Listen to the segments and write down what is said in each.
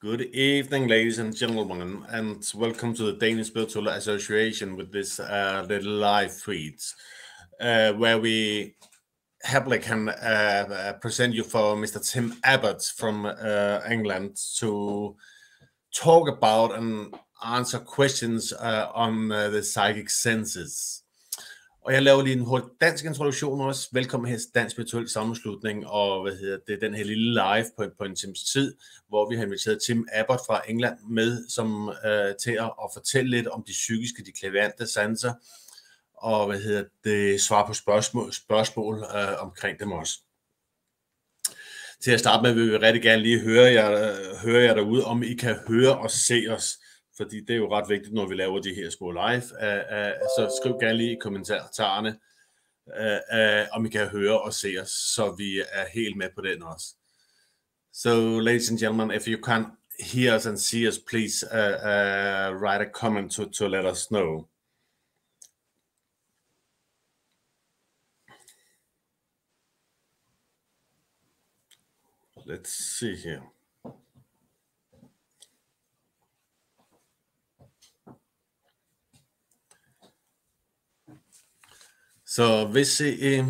Good evening, ladies and gentlemen, and welcome to the Danish Spiritual Association with this uh, little live feed, uh, where we happily can uh, uh present you for Mr. Tim Abbott from uh, England to talk about and answer questions uh, on the psychic senses. Og jeg laver lige en hurtig dansk introduktion også. Velkommen her til Dansk Virtuel Sammenslutning, og hvad hedder det, den her lille live på, på en times tid, hvor vi har inviteret Tim Abbott fra England med som øh, til at, at fortælle lidt om de psykiske, de klaviante sanser, og hvad hedder det, svare på spørgsmål, spørgsmål øh, omkring dem også. Til at starte med vil vi rigtig gerne lige høre jer, øh, høre jer derude, om I kan høre og se os fordi det er jo ret vigtigt, når vi laver de her små live. Uh, uh, så skriv gerne lige i kommentarerne, uh, øh, uh, øh, om I kan høre og se os, så vi er helt med på den også. So, ladies and gentlemen, if you can hear us and see us, please uh, uh, write a comment to, to let us know. Let's see here. I... Øh,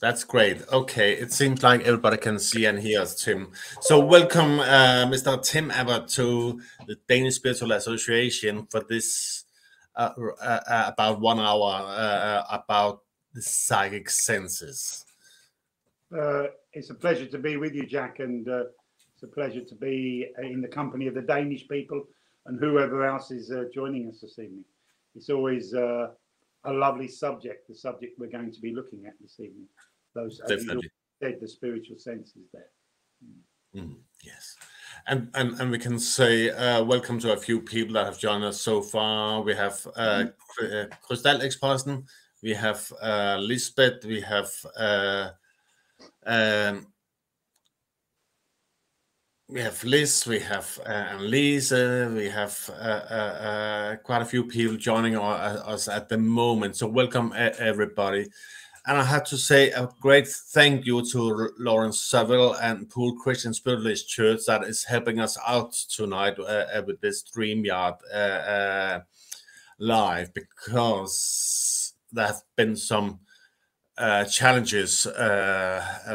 That's great. Okay, it seems like everybody can see and hear Tim. So, welcome, uh, Mr. Tim Abbott, to the Danish Spiritual Association for this uh, uh, uh about one hour uh, about the psychic senses. Uh, it's a pleasure to be with you, Jack, and it's a pleasure to be in the company of the Danish people and whoever else is uh, joining us this evening. It's always uh, a lovely subject, the subject we're going to be looking at this evening. Those Definitely. Said, the spiritual senses there. Mm. Mm, yes. And, and and we can say uh, welcome to a few people that have joined us so far. We have uh, mm. Krystal we have uh, Lisbeth, we have uh, um, we have Liz, we have uh, Lisa, we have uh, uh, uh, quite a few people joining us at the moment. So welcome everybody. And I have to say a great thank you to Lawrence Saville and Poole Christian Spiritualist Church that is helping us out tonight uh, uh, with this StreamYard live because there have been some challenges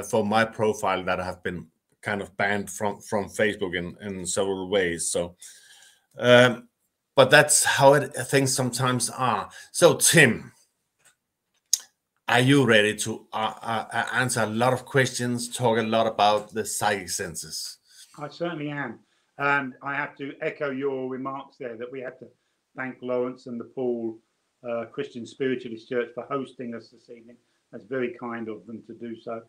for my profile that have been kind of banned from from Facebook in in several ways. So, um, but that's how it, things sometimes are. So, Tim, are you ready to uh, uh, uh, answer a lot of questions, talk a lot about the psychic senses? I certainly am, and I have to echo your remarks there that we have to thank Lawrence and the Poole uh, Christian Spiritualist Church for hosting us this evening. That's very kind of them to do so.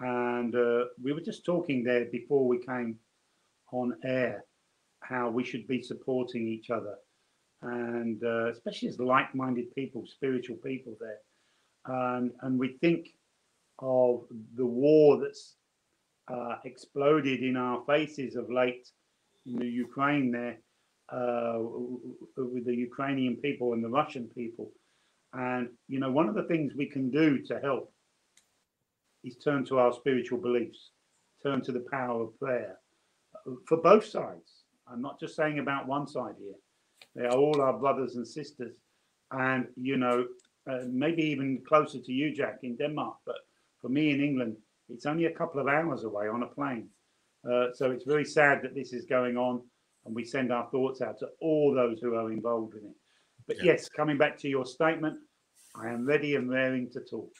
And uh, we were just talking there before we came on air how we should be supporting each other, and uh, especially as like minded people, spiritual people there. And, and we think of the war that's uh, exploded in our faces of late in the Ukraine there uh, with the Ukrainian people and the Russian people. And, you know, one of the things we can do to help is turn to our spiritual beliefs, turn to the power of prayer for both sides. I'm not just saying about one side here. They are all our brothers and sisters. And, you know, uh, maybe even closer to you, Jack, in Denmark. But for me in England, it's only a couple of hours away on a plane. Uh, so it's very sad that this is going on. And we send our thoughts out to all those who are involved in it. But yeah. yes, coming back to your statement, I am ready and raring to talk.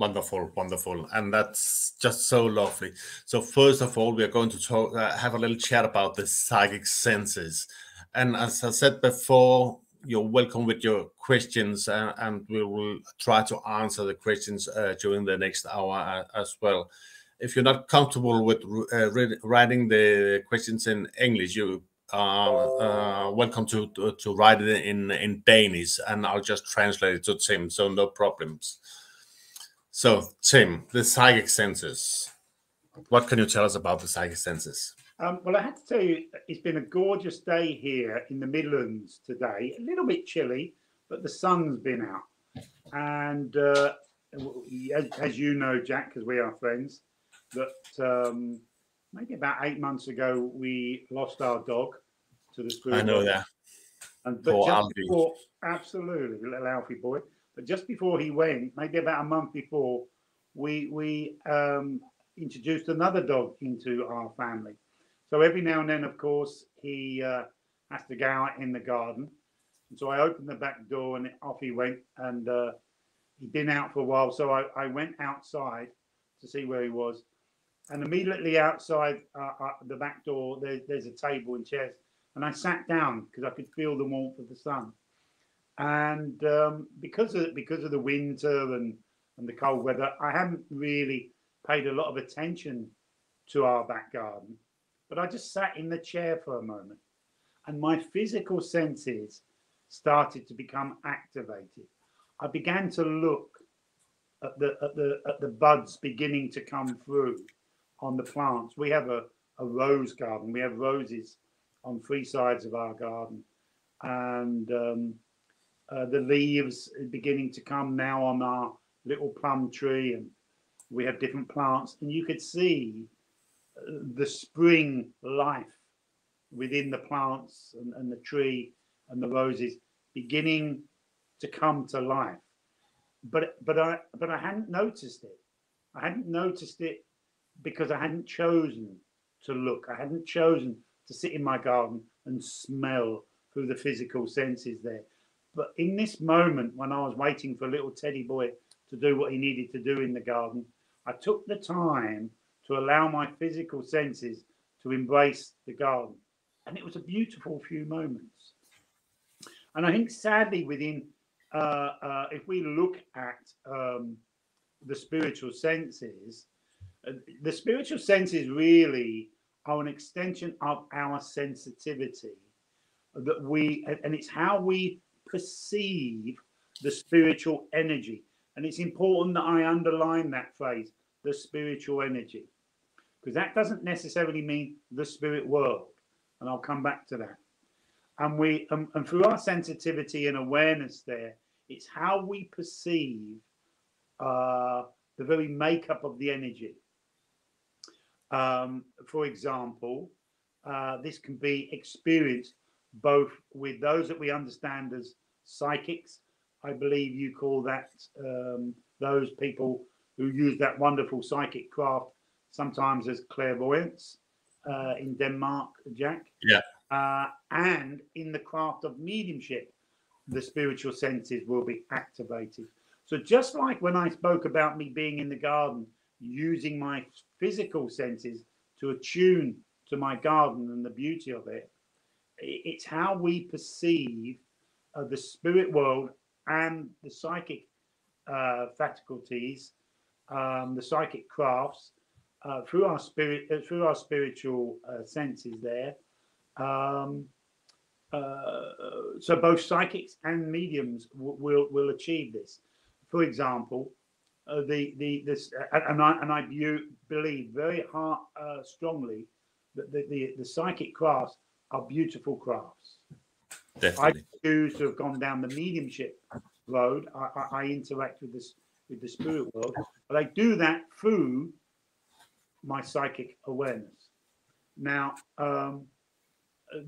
Wonderful, wonderful, and that's just so lovely. So first of all, we are going to talk, uh, have a little chat about the psychic senses, and as I said before, you're welcome with your questions, uh, and we will try to answer the questions uh, during the next hour uh, as well. If you're not comfortable with uh, writing the questions in English, you are uh, welcome to, to, to write it in in Danish, and I'll just translate it to Tim, so no problems. So, Tim, the psychic senses. What can you tell us about the psychic senses? Um, well, I have to tell you, it's been a gorgeous day here in the Midlands today. A little bit chilly, but the sun's been out. and uh, as, as, you know, Jack, because we are friends, that um, maybe about eight months ago we lost our dog to the spirit. I know that. And but Poor just before, absolutely, little Alfie boy. But just before he went, maybe about a month before, we we um, introduced another dog into our family. So every now and then, of course, he uh, has to go out in the garden. And so I opened the back door and off he went. And uh, he'd been out for a while. So I, I went outside to see where he was. And immediately outside uh, uh, the back door, there, there's a table and chairs. And I sat down because I could feel the warmth of the sun. And um, because of because of the winter and, and the cold weather, I haven't really paid a lot of attention to our back garden. But I just sat in the chair for a moment and my physical senses started to become activated. I began to look at the at the at the buds beginning to come through on the plants. We have a, a rose garden. We have roses on three sides of our garden, and um, uh, the leaves beginning to come now on our little plum tree, and we have different plants, and you could see uh, the spring life within the plants and, and the tree and the roses beginning to come to life. But but I but I hadn't noticed it. I hadn't noticed it because I hadn't chosen to look. I hadn't chosen to sit in my garden and smell through the physical senses there. But in this moment, when I was waiting for little Teddy boy to do what he needed to do in the garden, I took the time to allow my physical senses to embrace the garden. And it was a beautiful few moments. And I think, sadly, within, uh, uh, if we look at um, the spiritual senses, uh, the spiritual senses really are an extension of our sensitivity that we, and it's how we perceive the spiritual energy. And it's important that I underline that phrase, the spiritual energy, because that doesn't necessarily mean the spirit world and I'll come back to that. And we um, and through our sensitivity and awareness there, it's how we perceive uh, the very makeup of the energy. Um, for example, uh, this can be experienced both with those that we understand as psychics. I believe you call that um, those people who use that wonderful psychic craft sometimes as clairvoyance uh, in Denmark, Jack. Yeah. Uh, and in the craft of mediumship, the spiritual senses will be activated. So just like when I spoke about me being in the garden, using my physical senses to attune to my garden and the beauty of it, it's how we perceive uh, the spirit world and the psychic uh, faculties, um, the psychic crafts, uh, through our spirit, uh, through our spiritual uh, senses there. Um, uh, so both psychics and mediums will will achieve this. For example, the the this and I and I believe very strongly that the, the the psychic crafts are beautiful crafts. Definitely. I choose to have gone down the mediumship road. I, I, I interact with this with the spirit world, but I do that through my psychic awareness. Now, um,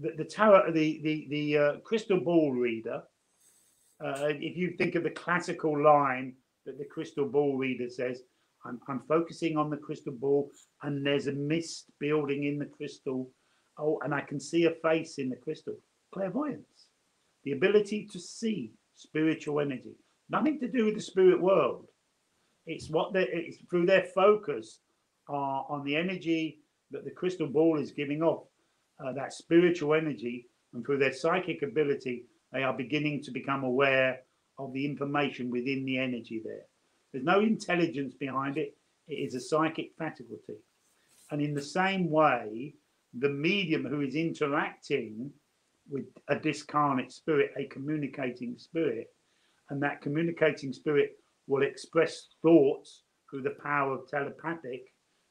the, the tower, the the the uh, crystal ball reader. Uh, if you think of the classical line that the crystal ball reader says, I'm, I'm focusing on the crystal ball, and there's a mist building in the crystal. Oh, and I can see a face in the crystal. Clairvoyance, the ability to see spiritual energy, nothing to do with the spirit world. It's what they it's through their focus are on the energy that the crystal ball is giving off, uh, that spiritual energy, and through their psychic ability, they are beginning to become aware of the information within the energy there. There's no intelligence behind it, it is a psychic faculty. And in the same way, the medium who is interacting with a discarnate spirit, a communicating spirit, and that communicating spirit will express thoughts through the power of telepathic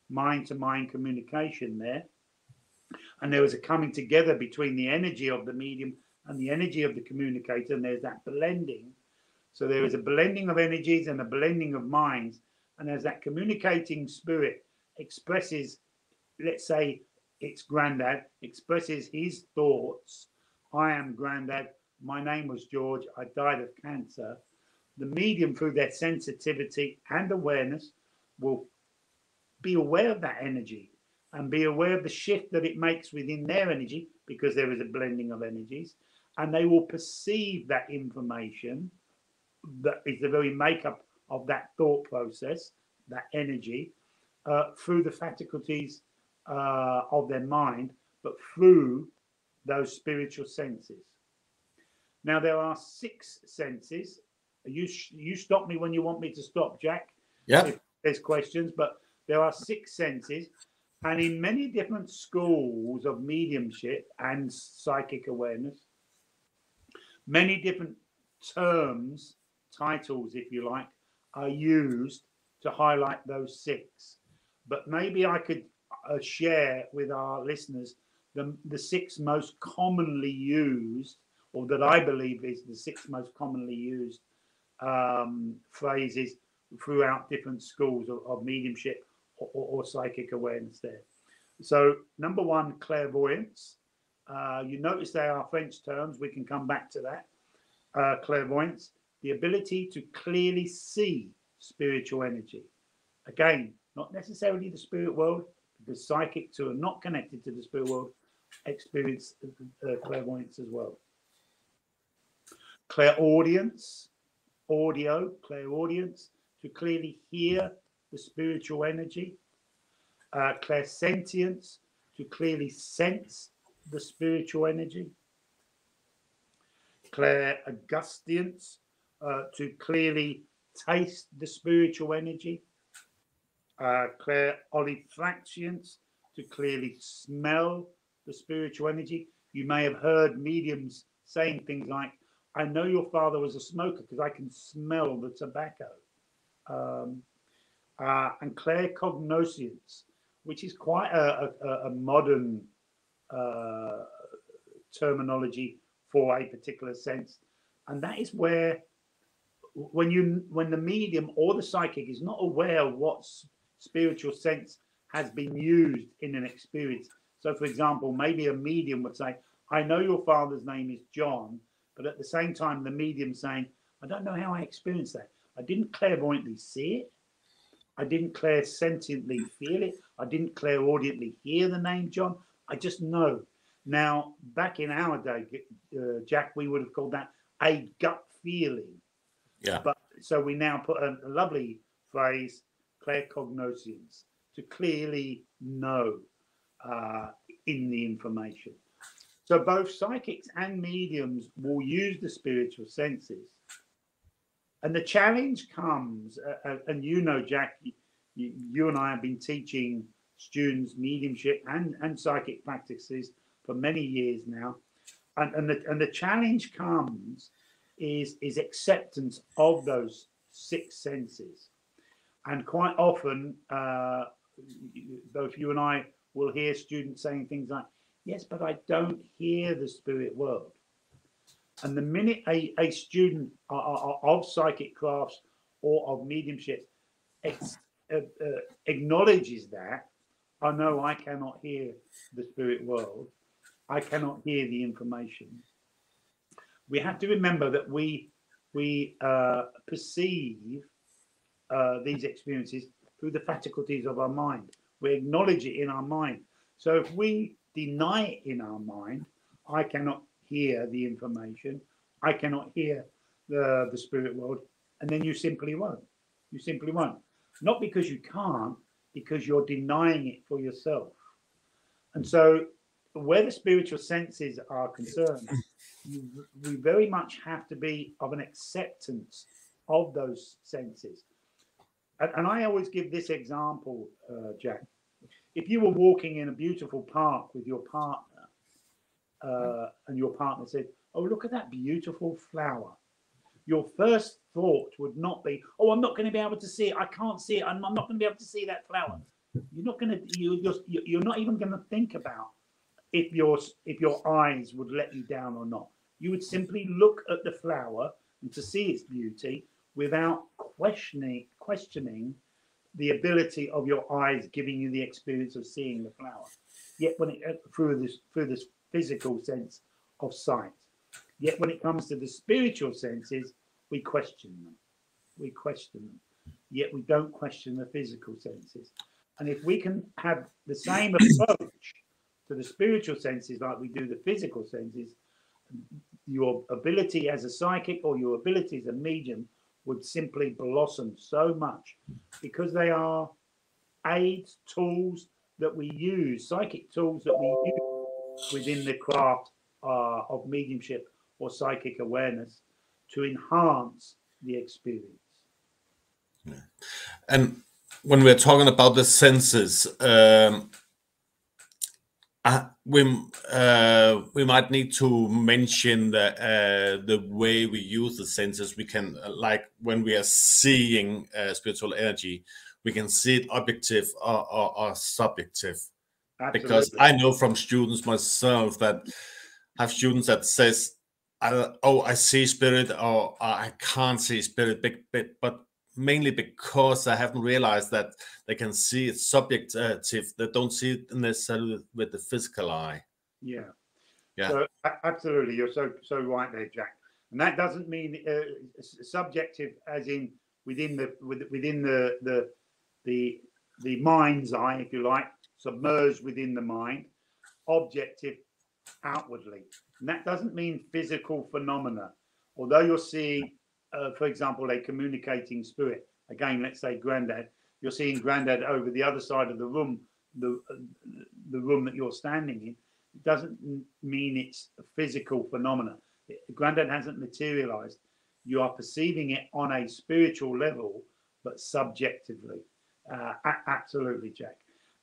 mind to mind communication there. And there was a coming together between the energy of the medium and the energy of the communicator, and there's that blending. So there is a blending of energies and a blending of minds. And as that communicating spirit expresses, let's say it's granddad, expresses his thoughts. I am granddad. My name was George. I died of cancer. The medium, through their sensitivity and awareness, will be aware of that energy and be aware of the shift that it makes within their energy because there is a blending of energies and they will perceive that information that is the very makeup of that thought process that energy uh, through the faculties uh, of their mind but through those spiritual senses. Now there are six senses. You you stop me when you want me to stop jack. Yeah. There's questions but there are six senses and in many different schools of mediumship and psychic awareness, many different terms, titles, if you like, are used to highlight those six. But maybe I could uh, share with our listeners the, the six most commonly used, or that I believe is the six most commonly used um, phrases throughout different schools of, of mediumship or, or psychic awareness there. So, number one, clairvoyance. Uh, you notice they are French terms. We can come back to that. Uh, clairvoyance, the ability to clearly see spiritual energy. Again, not necessarily the spirit world, because psychics who are not connected to the spirit world experience uh, clairvoyance as well. Clairaudience, audio, clairaudience, to clearly hear the spiritual energy, uh, clairsentience, to clearly sense the spiritual energy, clairaudience, uh, to clearly taste the spiritual energy, uh, olfactience, to clearly smell the spiritual energy. You may have heard mediums saying things like, I know your father was a smoker because I can smell the tobacco. Um, uh, and which is quite a, a, a modern uh, terminology for a particular sense, and that is where when you when the medium or the psychic is not aware of what spiritual sense has been used in an experience. So, for example, maybe a medium would say, "I know your father's name is John," but at the same time, the medium saying, "I don't know how I experienced that. I didn't clairvoyantly see it. I didn't clairsentiently feel it. I didn't clairaudiently hear the name John. I just know. Now, back in our day, uh, Jack, we would have called that a gut feeling. Yeah. But so we now put a, a lovely phrase, claircognizance, to clearly know uh, in the information. So both psychics and mediums will use the spiritual senses and the challenge comes, uh, uh, and you know, Jack, you, you, and I have been teaching students mediumship and, and psychic practices for many years now. And, and, the, and the challenge comes is, is acceptance of those six senses. And quite often, uh, both you and I will hear students saying things like, Yes, but I don't hear the spirit world. And the minute a, a student of psychic crafts or of mediumship ex, uh, uh, acknowledges that, I know I cannot hear the spirit world, I cannot hear the information. We have to remember that we we uh, perceive uh, these experiences through the faculties of our mind. We acknowledge it in our mind. So if we deny it in our mind, I cannot hear the information. I cannot hear the, the spirit world. And then you simply won't. You simply won't. Not because you can't, because you're denying it for yourself. And so, where the spiritual senses are concerned, you, we very much have to be of an acceptance of those senses. And, and I always give this example, uh, Jack. If you were walking in a beautiful park with your partner, uh, and your partner said, Oh, look at that beautiful flower. Your first thought would not be, Oh, I'm not going to be able to see it. I can't see it. I'm, not going to be able to see that flower. You're not going to, you, you're, you're not even going to think about if your, if your eyes would let you down or not. You would simply look at the flower and to see its beauty without questioning questioning the ability of your eyes giving you the experience of seeing the flower. Yet when it uh, through this through this physical sense of sight. Yet when it comes to the spiritual senses, we question them. We question them. Yet we don't question the physical senses. And if we can have the same approach to the spiritual senses like we do the physical senses, your ability as a psychic or your ability as a medium would simply blossom so much because they are aids, tools that we use, psychic tools that we use within the craft uh, of mediumship or psychic awareness to enhance the experience. Yeah. And when we're talking about the senses, um, uh, we uh, we might need to mention the uh, the way we use the senses. We can uh, like when we are seeing uh, spiritual energy, we can see it objective or, or, or subjective. Absolutely. Because I know from students myself that have students that says, "Oh, I see spirit," or "I can't see spirit," but, but mainly because I haven't realized that they can see it subjective. They don't see it necessarily with the physical eye. Yeah. Yeah. So, absolutely, you're so so right there, Jack. And that doesn't mean uh, subjective, as in within the within the the the the mind's eye, if you like, submerged within the mind. Objective, outwardly, and that doesn't mean physical phenomena. Although you're seeing uh, for example, a communicating spirit. Again, let's say granddad. You're seeing granddad over the other side of the room, the the room that you're standing in. It doesn't mean it's a physical phenomena. Granddad hasn't materialized. You are perceiving it on a spiritual level, but subjectively. Uh, absolutely, Jack.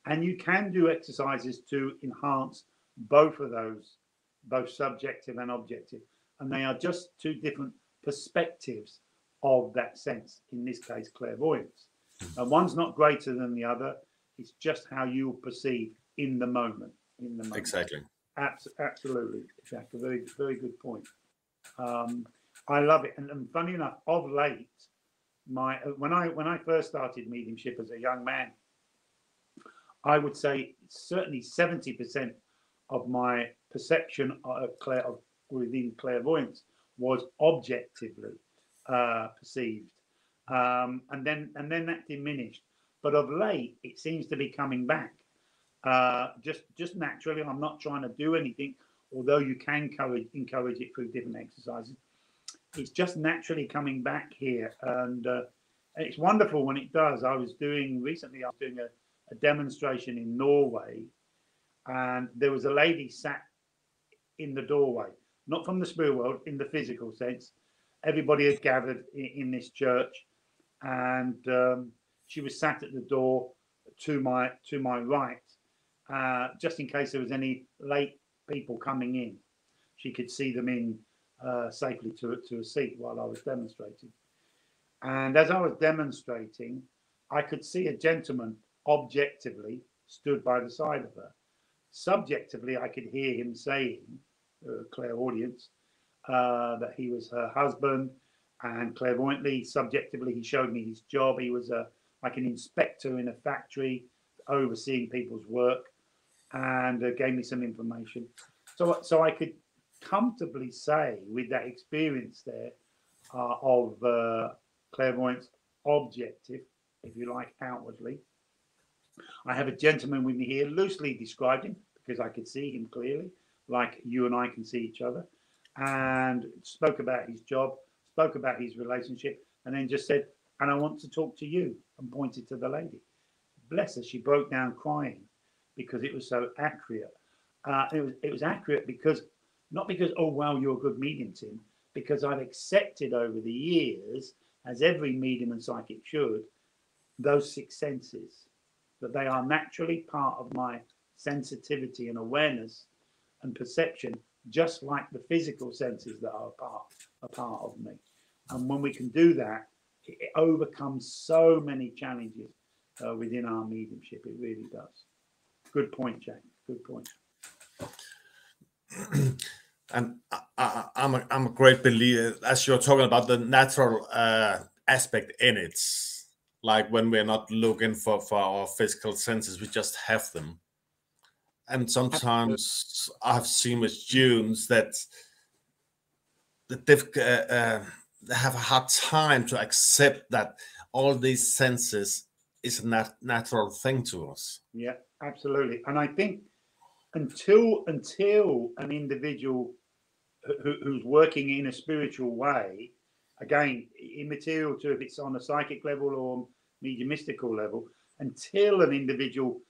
And you can do exercises to enhance both of those, both subjective and objective. And they are just two different perspectives of that sense, in this case, clairvoyance. Hmm. And one's not greater than the other. It's just how you perceive in the moment. In the moment. Exactly. Abs- absolutely, Jack. A very, very good point. Um, I love it. And, and funny enough, of late, my when I when I first started mediumship as a young man, I would say certainly seventy percent of my perception of, clair, of within clairvoyance was objectively uh, perceived, um, and then and then that diminished. But of late, it seems to be coming back. Uh, just just naturally, I'm not trying to do anything, although you can encourage encourage it through different exercises. It's just naturally coming back here, and uh, it's wonderful when it does. I was doing recently. I was doing a, a demonstration in Norway, and there was a lady sat in the doorway not from the spirit world in the physical sense. Everybody had gathered in, in this church, and um, she was sat at the door to my to my right, uh, just in case there was any late people coming in. She could see them in uh, safely to to a seat while I was demonstrating. And as I was demonstrating, I could see a gentleman objectively stood by the side of her. Subjectively, I could hear him saying, uh, clairaudience, uh, that he was her husband. And clairvoyantly, subjectively, he showed me his job. He was a like an inspector in a factory, overseeing people's work, and uh, gave me some information. So, so I could comfortably say, with that experience there uh, of uh, clairvoyance, objective, if you like, outwardly. I have a gentleman with me here, loosely described him because I could see him clearly like you and I can see each other, and spoke about his job, spoke about his relationship, and then just said, "And I want to talk to you," and pointed to the lady. Bless her, she broke down crying because it was so accurate. Uh, it was it was accurate because not because oh well you're a good medium Tim, because I've accepted over the years, as every medium and psychic should, those six senses that they are naturally part of my sensitivity and awareness and perception, just like the physical senses that are a part, a part of me. And when we can do that, it overcomes so many challenges uh, within our mediumship. It really does. Good point, Jack. Good point. And I, am a, I'm a great believer, as you're talking about the natural uh, aspect in it. Like when we're not looking for, for our physical senses, we just have them. And sometimes I've seen with students that that they've uh, uh, they have a hard time to accept that all these senses is a nat- natural thing to us. Yeah, absolutely. And I think until until an individual who, who's working in a spiritual way, again, immaterial to if it's on a psychic level or mediumistical level, until an individual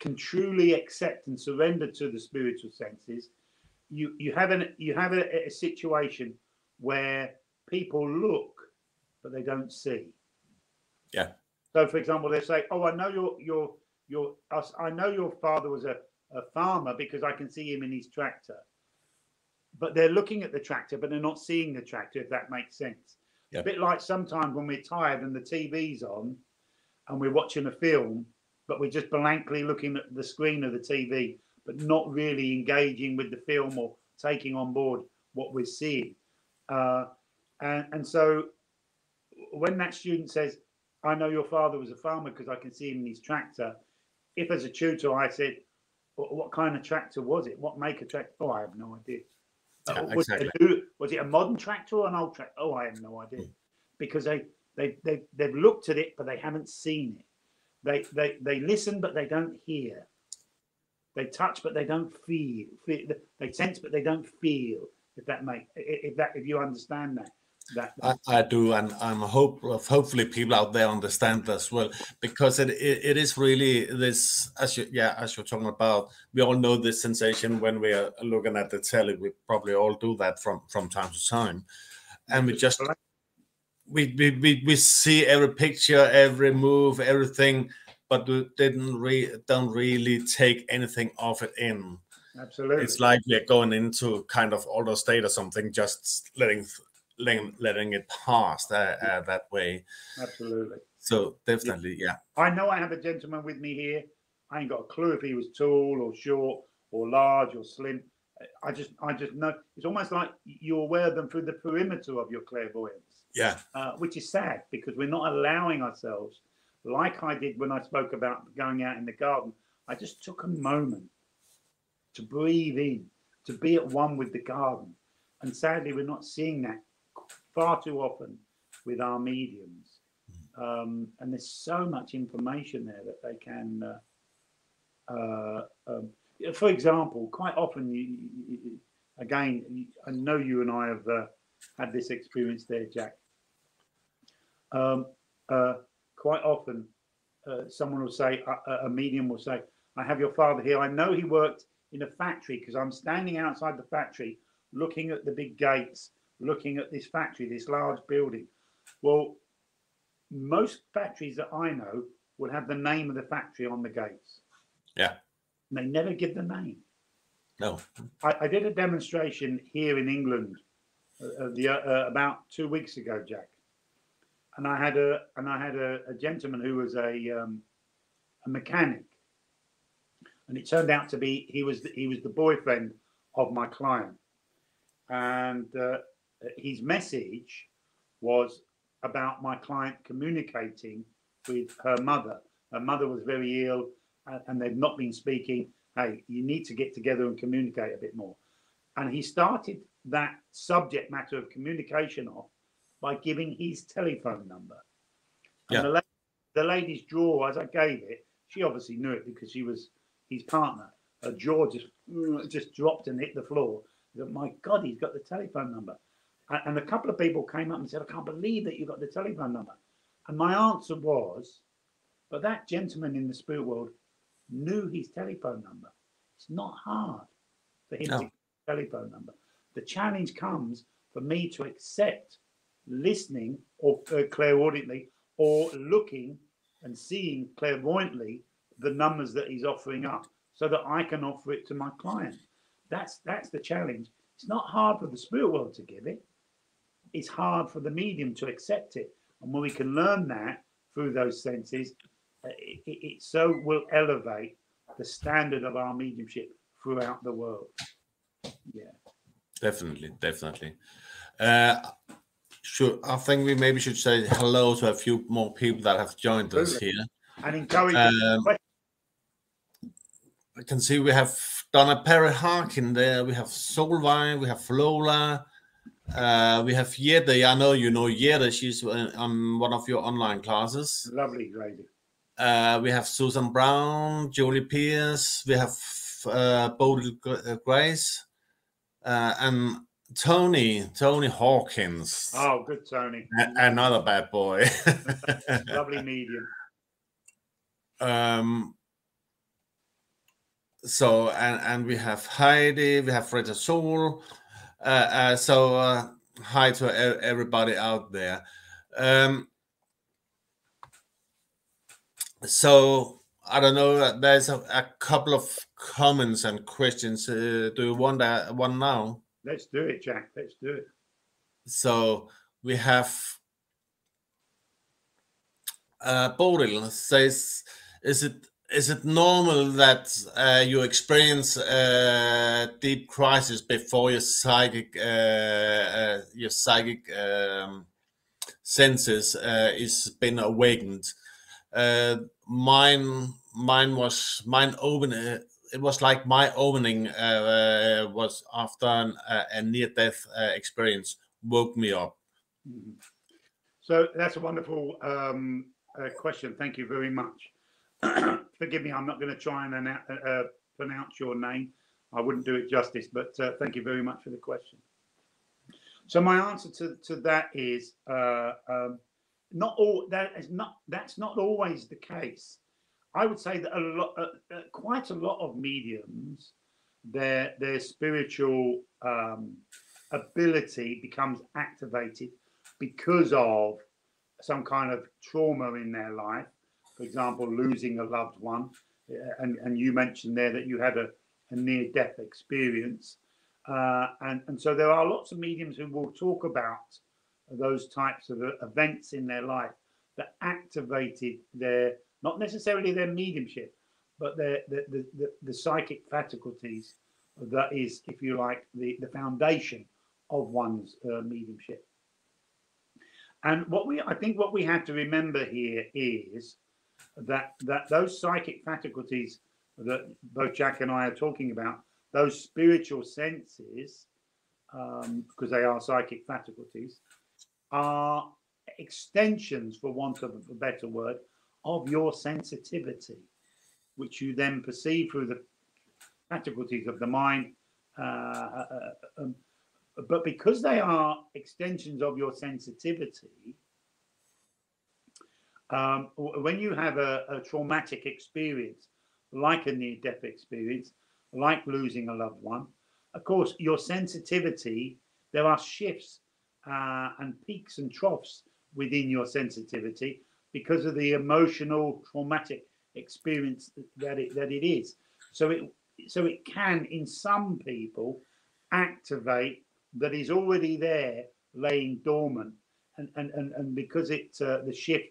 can truly accept and surrender to the spiritual senses, you you have an you have a, a situation where people look but they don't see. Yeah. So, for example, they say, "Oh, I know your your your I know your father was a, a farmer because I can see him in his tractor." But they're looking at the tractor, but they're not seeing the tractor. If that makes sense. Yeah. A bit like sometimes when we're tired and the TV's on, and we're watching a film, but we're just blankly looking at the screen of the TV, but not really engaging with the film or taking on board what we're seeing. Uh, and, and so when that student says, I know your father was a farmer because I can see him in his tractor. If as a tutor I said, what kind of tractor was it? What make of tractor? Oh, I have no idea. Yeah, uh, was, exactly. it a, was, it a, modern tractor or an old tractor? Oh, I have no idea. Mm. Because they, they, they, they've looked at it, but they haven't seen it. They, they, they listen, but they don't hear. They touch, but they don't feel. They sense, but they don't feel. If that make, if that, if you understand that. That, I, I, do, and I'm hope hopefully people out there understand as well because it, it, it is really this as you yeah as you're talking about. We all know this sensation when we are looking at the telly. We probably all do that from from time to time, and we just we we we, we see every picture, every move, everything, but we didn't re, don't really take anything of it in. Absolutely, it's like we're going into kind of older state or something, just letting letting, letting it pass uh, uh, that way. Absolutely. So definitely, yeah. I know I have a gentleman with me here. I ain't got a clue if he was tall or short or large or slim. I just, I just know it's almost like you're aware of them through the perimeter of your clairvoyance. Yeah. Uh, which is sad because we're not allowing ourselves, like I did when I spoke about going out in the garden. I just took a moment to breathe in, to be at one with the garden. And sadly, we're not seeing that far too often with our mediums. Um, and there's so much information there that they can. Uh, uh, um, for example, quite often, you, you, again, I know you and I have uh, had this experience there, Jack. Um, uh, quite often, uh, someone will say, a medium will say, I have your father here. I know he worked in a factory because I'm standing outside the factory looking at the big gates looking at this factory, this large building. Well, most factories that I know will have the name of the factory on the gates. Yeah. And they never give the name. No. I, I did a demonstration here in England uh, the, uh, about two weeks ago, Jack. And I had a and I had a, a gentleman who was a um, a mechanic, and it turned out to be he was the, he was the boyfriend of my client, and uh, his message was about my client communicating with her mother. Her mother was very ill and they've not been speaking. Hey, you need to get together and communicate a bit more. And he started that subject matter of communication off by giving his telephone number. And yeah. the, la- the lady's jaw, as I gave it, she obviously knew it because she was his partner. Her jaw just mm, just dropped and hit the floor. My God, he's got the telephone number. And a couple of people came up and said, I can't believe that you got the telephone number. And my answer was, but that gentleman in the spirit world knew his telephone number. It's not hard for him no. to get the telephone number. The challenge comes for me to accept listening or uh, clairaudiently or looking and seeing clairvoyantly the numbers that he's offering up so that I can offer it to my client. That's that's the challenge. It's not hard for the spirit world to give it it's hard for the medium to accept it. And when we can learn that through those senses, uh, it, it, it so will elevate the standard of our mediumship throughout the world. Yeah. Definitely, definitely. Uh, should I think we maybe should say hello to a few more people that have joined us here. And encourage. Um, I can see we have Donna Perry Harkin there. We have Solvay. We have Lola. Uh, we have Yeda. I know you know Yeda. She's uh, on one of your online classes. Lovely lady. Uh, we have Susan Brown, Julie Pierce. We have uh, Bodil uh, Grace uh, and Tony, Tony Hawkins. Oh, good Tony. A- another bad boy. Lovely medium. Um, so and and we have Heidi, we have Rita Soul. Uh, uh, so uh, hi to everybody out there. Um, so I don't know. There's a, a couple of comments and questions. Uh, do you want that one now? Let's do it, Jack. Let's do it. So we have uh, says, "Is it is it normal that uh, you experience uh, deep crisis before your psychic uh, uh, your psychic um, senses uh, is been awakened?" Mine mine was mine open. It was like my opening uh, uh, was after an, uh, a near death uh, experience woke me up. Mhm. So that's a wonderful um, question. Thank you very much. Forgive me, I'm not going to try and pronounce your name. I wouldn't do it justice, but thank you very much for the question. So my answer to, to that is uh, um, not all. That is not. That's not always the case. I would say that a lot, uh, uh, quite a lot of mediums, their their spiritual um, ability becomes activated because of some kind of trauma in their life. For example, losing a loved one, uh, and and you mentioned there that you had a, a near death experience, uh, and and so there are lots of mediums who will talk about those types of uh, events in their life that activated their not necessarily their mediumship, but their the the, the, the psychic faculties that is, if you like, the, the foundation of one's uh, mediumship. And what we, I think, what we have to remember here is that that those psychic faculties that both Jack and I are talking about, those spiritual senses, um, because they are psychic faculties, are extensions, for want of a better word, of your sensitivity, which you then perceive through the faculties of the mind. Uh, uh, um, but because they are extensions of your sensitivity, um, when you have a, a traumatic experience, like a near death experience, like losing a loved one, of course, your sensitivity, there are shifts uh, and peaks and troughs within your sensitivity because of the emotional traumatic experience that it that it is. So it so it can in some people activate that is already there laying dormant and and and, and because it uh, the shift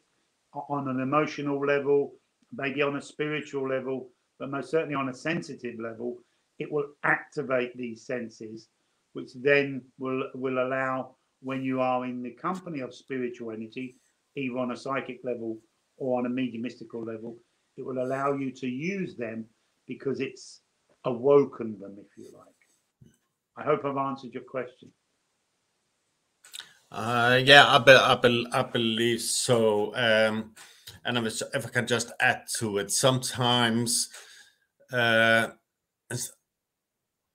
on an emotional level maybe on a spiritual level but most certainly on a sensitive level it will activate these senses which then will will allow when you are in the company of spiritual energy either on a psychic level or on a mediumistical level it will allow you to use them because it's awoken them if you like i hope i've answered your question Uh, yeah, I, be, I, be, I believe so. Um, and if, if I can just add to it, sometimes, uh, as-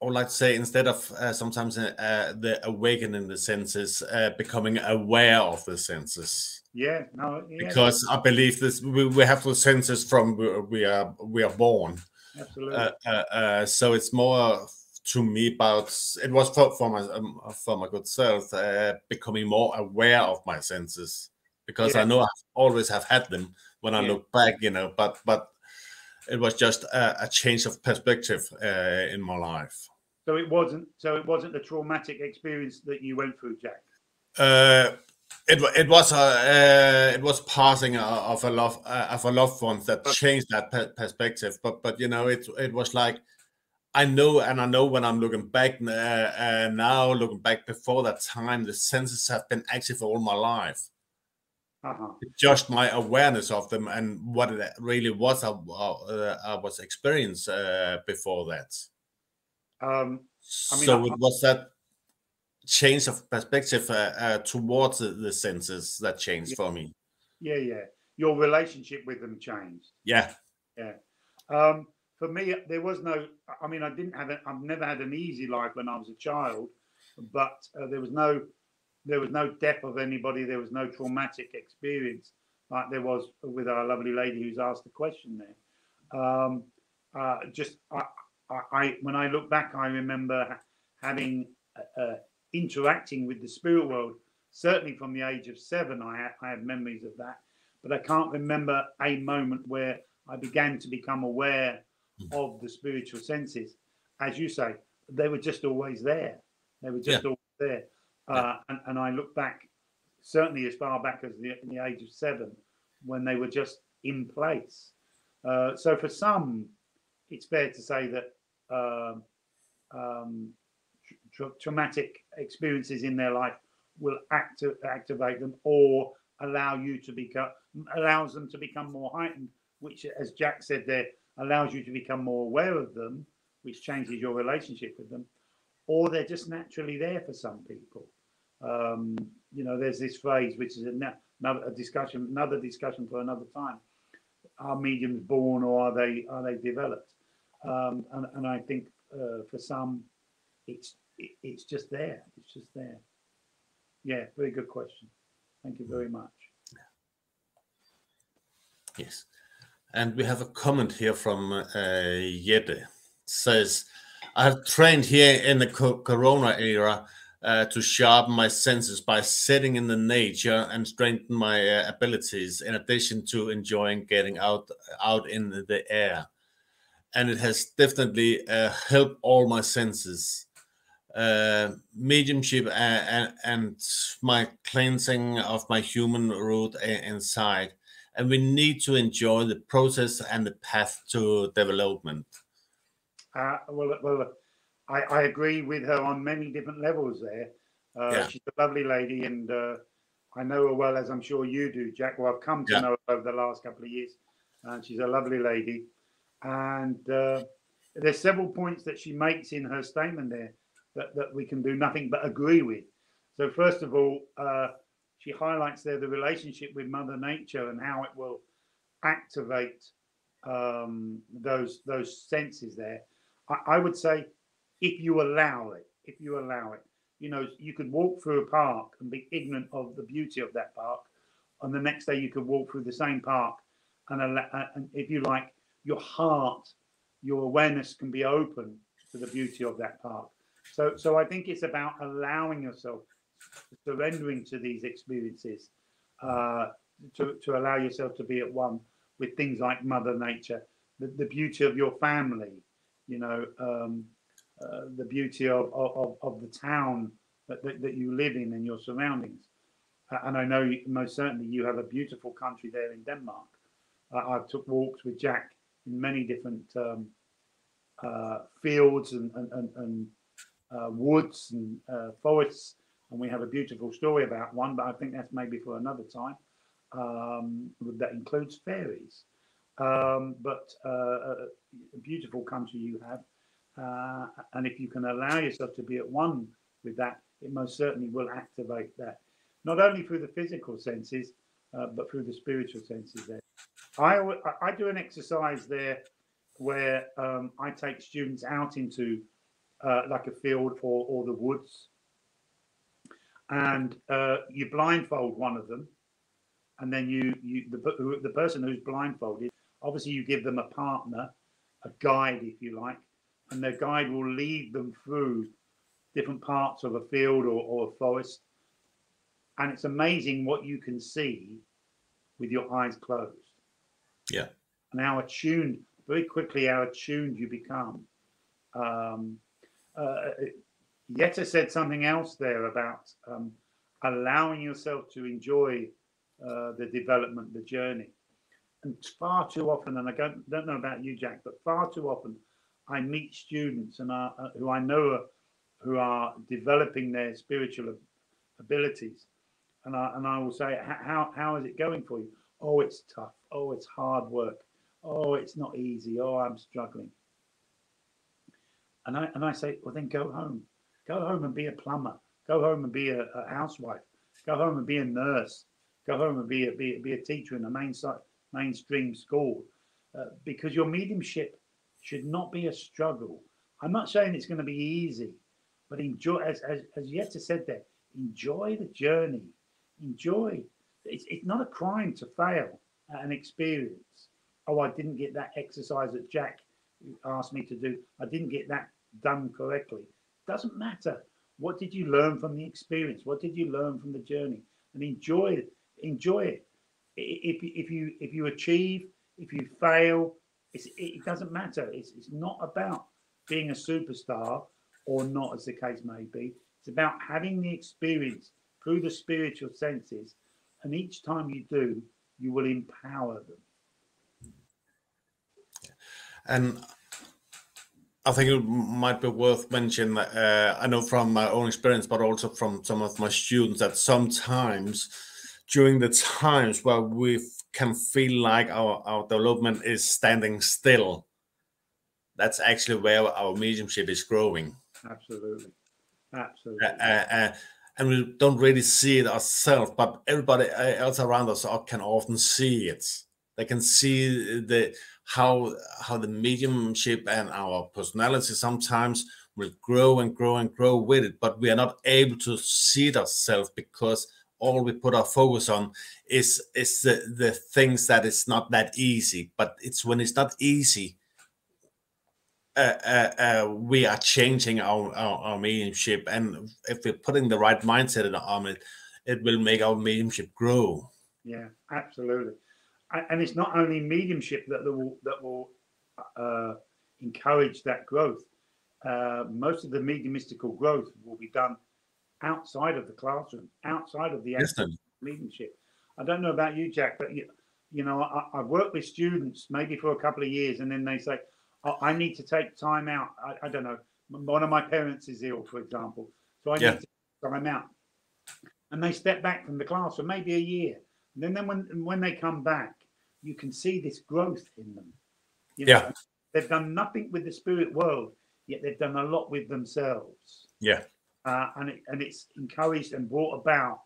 or like to say, instead of uh, sometimes uh, the awakening the senses, uh, becoming aware of the senses. Yeah no yeah, Because I believe this, we, we have the senses from we- we are we are born. absolutely uh, uh, uh, so it's more to me about it was for, for my um, for my good self uh, becoming more aware of my senses because I know I always have had them when I Yeah. look back, you know. But but it was just a, a change of perspective uh, in my life. so it wasn't so it wasn't the traumatic experience that you went through jack Uh, it it was a uh, it was passing a- of a love uh, of a loved one that changed that per- perspective. But but you know it it was like I know, and I know when I'm looking back uh, uh, now, looking back before that time, the senses have been active all my life. Uh-huh. Just my awareness of them and what it really was I, uh, I was experienced uh, before that. Um, I mean, so I, it was that change of perspective uh, uh, towards the, the, senses that changed yeah. for me. Yeah, yeah. Your relationship with them changed. Yeah. Yeah. Um, for me, there was no. I mean, I didn't have. I've never had an easy life when I was a child, but uh, there was no, there was no death of anybody. There was no traumatic experience like there was with our lovely lady who's asked the question there. Um, uh, just I, I, I, when I look back, I remember having uh, interacting with the spirit world. Certainly from the age of seven, I, I have memories of that, but I can't remember a moment where I began to become aware hmm. of the spiritual senses. As you say, they were just always there. They were just yeah. always there. Uh, yeah. and, and I look back, certainly as far back as the, the age of seven, when they were just in place. Uh, so for some, it's fair to say that um, um, tra- traumatic experiences in their life will acti- activate them or allow you to become allows them to become more heightened which as jack said there allows you to become more aware of them which changes your relationship with them or they're just naturally there for some people. Um, you know there's this phrase which is another discussion another discussion for another time. Are mediums born or are they are they developed? Um, and, and i think uh, for some it's it, it's just there. It's just there. Yeah, very good question. Thank you very much. Yes. And we have a comment here from uh, Jette. says, I have trained here in the Corona era uh, to sharpen my senses by sitting in the nature and strengthen my uh, abilities, in addition to enjoying getting out out in the air. And it has definitely uh, helped all my senses uh, mediumship and, and, and, my cleansing of my human root inside. And we need to enjoy the process and the path to development. Uh, well, well, I, I, agree with her on many different levels there. Uh, yeah. She's a lovely lady, and uh, I know her well, as I'm sure you do, Jack. Well, I've come to yeah. know her over the last couple of years, and she's a lovely lady. And uh, there's several points that she makes in her statement there that, that we can do nothing but agree with. So, first of all, uh, she highlights there the relationship with Mother Nature and how it will activate um, those those senses there. I, I, would say, if you allow it, if you allow it, you know, you could walk through a park and be ignorant of the beauty of that park, and the next day you could walk through the same park, and, uh, and if you like, your heart, your awareness can be open to the beauty of that park. So, so I think it's about allowing yourself, surrendering to these experiences, uh, to, to allow yourself to be at one with things like Mother Nature, the, the beauty of your family, you know, um, uh, the beauty of, of, of the town that, that, that, you live in and your surroundings. And I know most certainly you have a beautiful country there in Denmark. I've took walks with Jack in many different um, uh, fields and, and, and, and uh, woods and uh, forests, and we have a beautiful story about one, but I think that's maybe for another time. Um, that includes fairies, um, but uh, a beautiful country you have, uh, and if you can allow yourself to be at one with that, it most certainly will activate that, not only through the physical senses, uh, but through the spiritual senses. There, I I do an exercise there where um, I take students out into uh, like a field or, or the woods. And uh, you blindfold one of them, and then you you the the person who's blindfolded, obviously you give them a partner, a guide if you like, and their guide will lead them through different parts of a field or, or a forest. And it's amazing what you can see with your eyes closed. Yeah. And how attuned, very quickly, how attuned you become. Um, uh, Jette said something else there about um, allowing yourself to enjoy uh, the development, the journey. And far too often, and I don't, don't know about you, Jack, but far too often, I meet students and I, uh, who I know are, who are developing their spiritual abilities, and I and I will say, how how is it going for you? Oh, it's tough. Oh, it's hard work. Oh, it's not easy. Oh, I'm struggling. And I and I say, well, then go home. Go home and be a plumber. Go home and be a, a housewife. Go home and be a nurse. Go home and be a be, be a teacher in a main mainstream school, uh, because your mediumship should not be a struggle. I'm not saying it's going to be easy, but enjoy, as as, as Jette said there, enjoy the journey. Enjoy. It's, it's not a crime to fail at an experience. Oh, I didn't get that exercise that Jack asked me to do. I didn't get that done correctly. Doesn't matter. What did you learn from the experience? What did you learn from the journey? And enjoy it. Enjoy it. If, if you if you achieve, if you fail, it doesn't matter. It's, it's not about being a superstar or not, as the case may be. It's about having the experience through the spiritual senses, and each time you do, you will empower them. And I think it might be worth mentioning. Uh, I know from my own experience, but also from some of my students, that sometimes during the times where we can feel like our, our development is standing still, that's actually where our mediumship is growing. Absolutely. Absolutely. Uh, uh, and we don't really see it ourselves, but everybody else around us can often see it. They can see the how how the mediumship and our personality sometimes will grow and grow and grow with it, but we are not able to see it ourselves because all we put our focus on is is the, the things that it's not that easy. But it's when it's not easy uh, uh, uh, we are changing our, our, our, mediumship. And if we're putting the right mindset in on it, it will make our mediumship grow. Yeah, absolutely. And it's not only mediumship that will that will uh, encourage that growth. Uh, most of the mediumistical growth will be done outside of the classroom, outside of the yes, mediumship. I don't know about you, Jack, but you, you know, I, I've worked with students maybe for a couple of years, and then they say, I need to take time out. I, I, don't know. One of my parents is ill, for example. So I yeah. need to take time out. And they step back from the class for maybe a year. And then, then when, when they come back, you can see this growth in them. You know, yeah. They've done nothing with the spirit world, yet they've done a lot with themselves. Yeah. Uh, and, it, and it's encouraged and brought about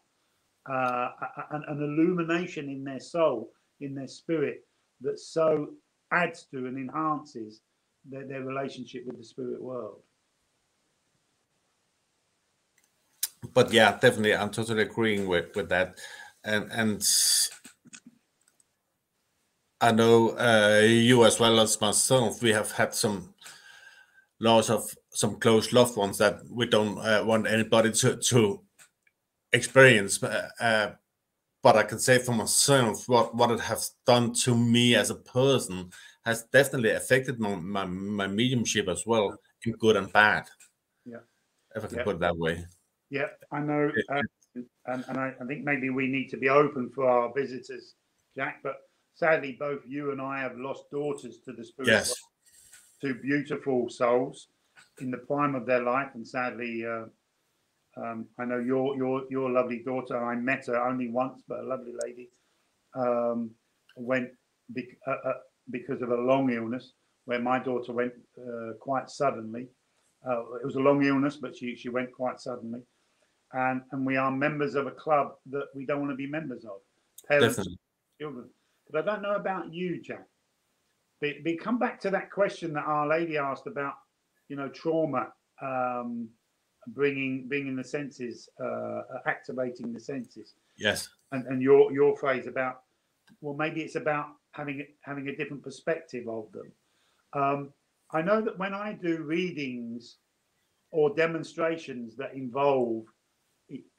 uh, an, an illumination in their soul, in their spirit, that so adds to and enhances their, their relationship with the spirit world. But yeah, definitely, I'm totally agreeing with with that, and and I know uh, you as well as myself. We have had some loss of some close loved ones that we don't uh, want anybody to to experience. Uh, but I can say for myself what what it has done to me as a person has definitely affected my, my, my mediumship as well in good and bad. Yeah. If I can yeah. put it that way. Yeah, I know. Uh, and, and I, I, think maybe we need to be open for our visitors, Jack. But sadly, both you and I have lost daughters to the spirit. Yes. Two beautiful souls in the prime of their life. And sadly, uh, um, I know your your your lovely daughter. I met her only once, but a lovely lady. Um, went be, uh, uh, because of a long illness, where my daughter went uh, quite suddenly. Uh, it was a long illness, but she, she went quite suddenly. And, and we are members of a club that we don't want to be members of. Parents, Definitely. children. But I don't know about you, Jack. But, but come back to that question that Our Lady asked about, you know, trauma, um, bringing bringing the senses, uh, activating the senses. Yes. And, and your your phrase about, well, maybe it's about having having a different perspective of them. Um, I know that when I do readings or demonstrations that involve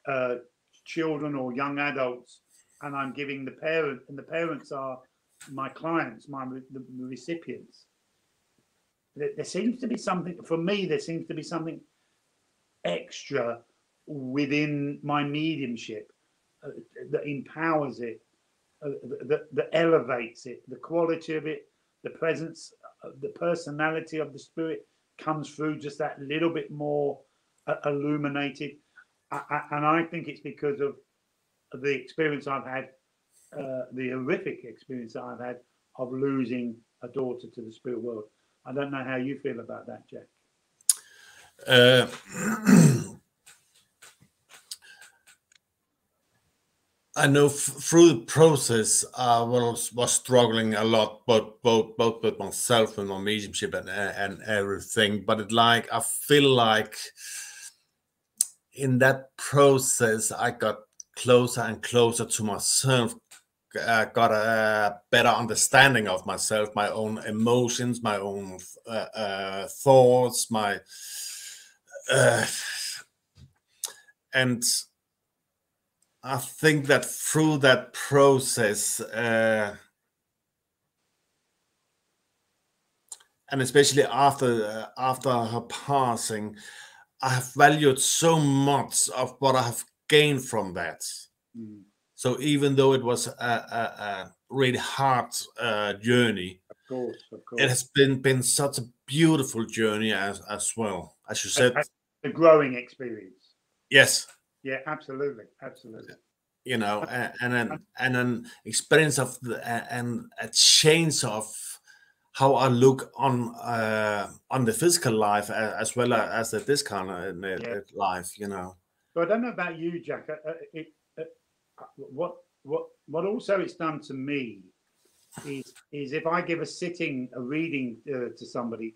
uh, children or young adults, and I'm giving the parent, and the parents are my clients, my the recipients. There, seems to be something for me. There seems to be something extra within my mediumship uh, that empowers it uh, that, that elevates it, the quality of it, the presence uh, the personality of the spirit comes through just that little bit more uh, illuminated. I, I, and I think it's because of the experience I've had, uh, the horrific experience that I've had of losing a daughter to the spirit world. I don't know how you feel about that, Jack. Uh, I know through the process, I was was struggling a lot, both both both with myself and my mediumship and and everything. But it like I feel like in that process, I got closer and closer to myself. I got a better understanding of myself, my own emotions, my own uh, uh, thoughts, my uh, and I think that through that process, uh, and especially after uh, after her passing, I have valued so much of what I have gained from that. Mm. So even though it was a, a, a really hard uh, journey, of course, of course, it has been been such a beautiful journey as as well. As you said, a, growing experience. Yes, yeah, absolutely, absolutely. You know, and, and an and an experience of the, and a change of how I look on uh, on the physical life as well as the this kind of yeah. life. You know. So I don't know about you, Jack. Uh, uh, it, uh, what what what also it's done to me is is if I give a sitting a reading uh, to somebody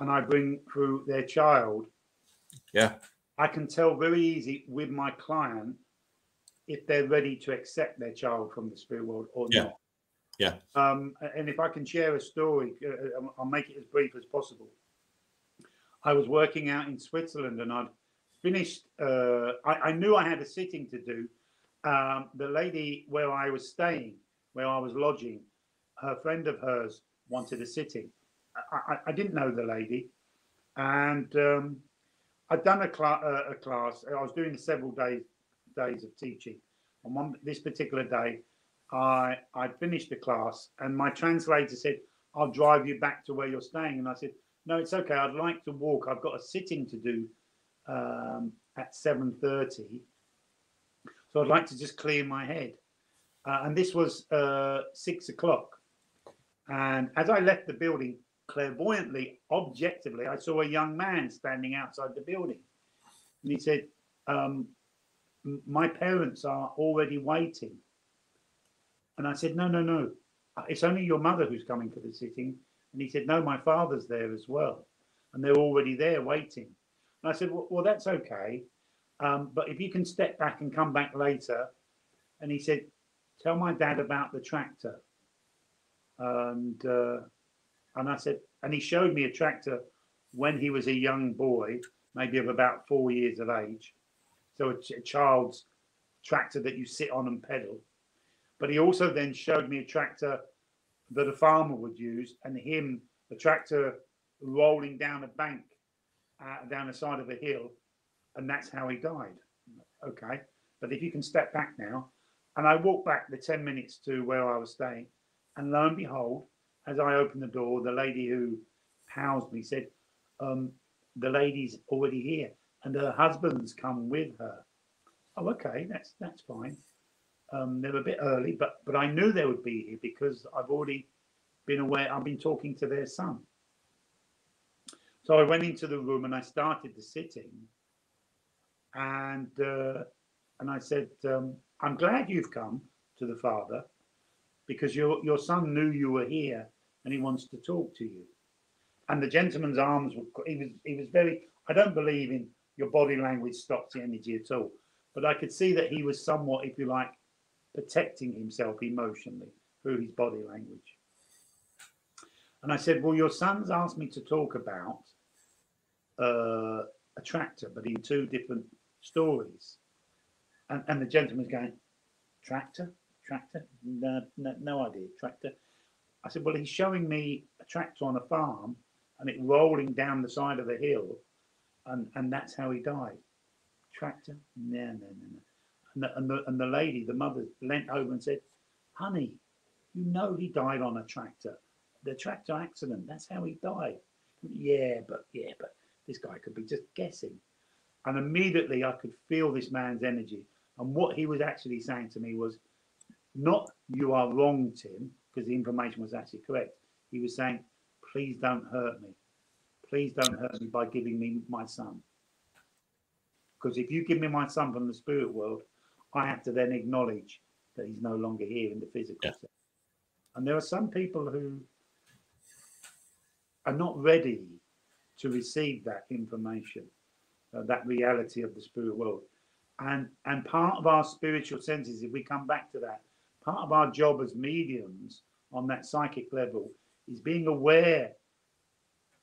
and I bring through their child, yeah, I can tell very easy with my client if they're ready to accept their child from the spirit world or yeah. not. Yeah. Um, and if I can share a story, uh, uh I'll make it as brief as possible. I was working out in Switzerland and I'd finished. Uh, I, I, knew I had a sitting to do. Um, the lady where I was staying, where I was lodging, her friend of hers wanted a sitting. I, I, I didn't know the lady, and um, I'd done a, cl- uh, a class. I was doing several days days of teaching. On one this particular day, I I finished the class, and my translator said, "I'll drive you back to where you're staying." And I said, "No, it's okay. I'd like to walk. I've got a sitting to do um, at 7:30, so I'd like to just clear my head." Uh, and this was uh, six o'clock. And as I left the building, clairvoyantly, objectively, I saw a young man standing outside the building. And he said, um, My parents are already waiting. And I said, No, no, no. It's only your mother who's coming for the sitting. And he said, No, my father's there as well. And they're already there waiting. And I said, Well, well that's okay. Um, but if you can step back and come back later. And he said, Tell my dad about the tractor. And uh, and I said, and he showed me a tractor when he was a young boy, maybe of about four years of age. So a, a child's tractor that you sit on and pedal. But he also then showed me a tractor that a farmer would use, and him, a tractor rolling down a bank, uh, down the side of a hill, and that's how he died. Okay, but if you can step back now, and I walked back the 10 minutes to where I was staying, and lo and behold, as I opened the door, the lady who housed me said, um, The lady's already here, and her husband's come with her. Oh, okay, that's that's fine. Um, they're a bit early, but but I knew they would be here because I've already been aware. I've been talking to their son. So I went into the room and I started the sitting, and uh, and I said, um, "I'm glad you've come to the father, because your your son knew you were here and he wants to talk to you." And the gentleman's arms were he was he was very. I don't believe in your body language stops the energy at all, but I could see that he was somewhat, if you like, protecting himself emotionally through his body language. And I said, Well, your son's asked me to talk about uh, a tractor, but in two different stories. And, and the gentleman's going, Tractor? Tractor? No, no, no idea. Tractor. I said, Well, he's showing me a tractor on a farm and it rolling down the side of a hill. And, and that's how he died. Tractor? No, no, no, no. And the, and the, and the lady, the mother, leant over and said, Honey, you know he died on a tractor. the tractor accident. That's how he died. Yeah, but yeah, but this guy could be just guessing. And immediately I could feel this man's energy. And what he was actually saying to me was, not you are wrong, Tim, because the information was actually correct. He was saying, please don't hurt me. Please don't hurt me by giving me my son. Because if you give me my son from the spirit world, I have to then acknowledge that he's no longer here in the physical yeah. sense. And there are some people who are not ready to receive that information, uh, that reality of the spirit world. And and part of our spiritual senses, if we come back to that, part of our job as mediums on that psychic level is being aware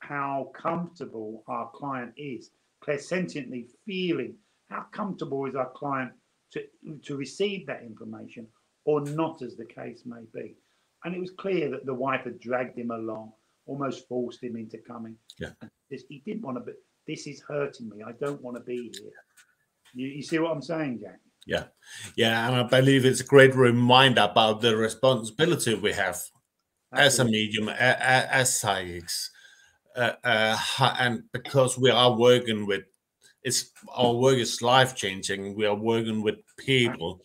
how comfortable our client is, clairsentiently feeling how comfortable is our client to, to receive that information or not, as the case may be. And it was clear that the wife had dragged him along, almost forced him into coming. Yeah. This, he didn't want to be, this is hurting me. I don't want to be here. You, you see what I'm saying, Jack? Yeah. Yeah. And I believe it's a great reminder about the responsibility we have as a medium, as, as psychics. Uh, uh, and because we are working with it's our work is life changing. We are working with people,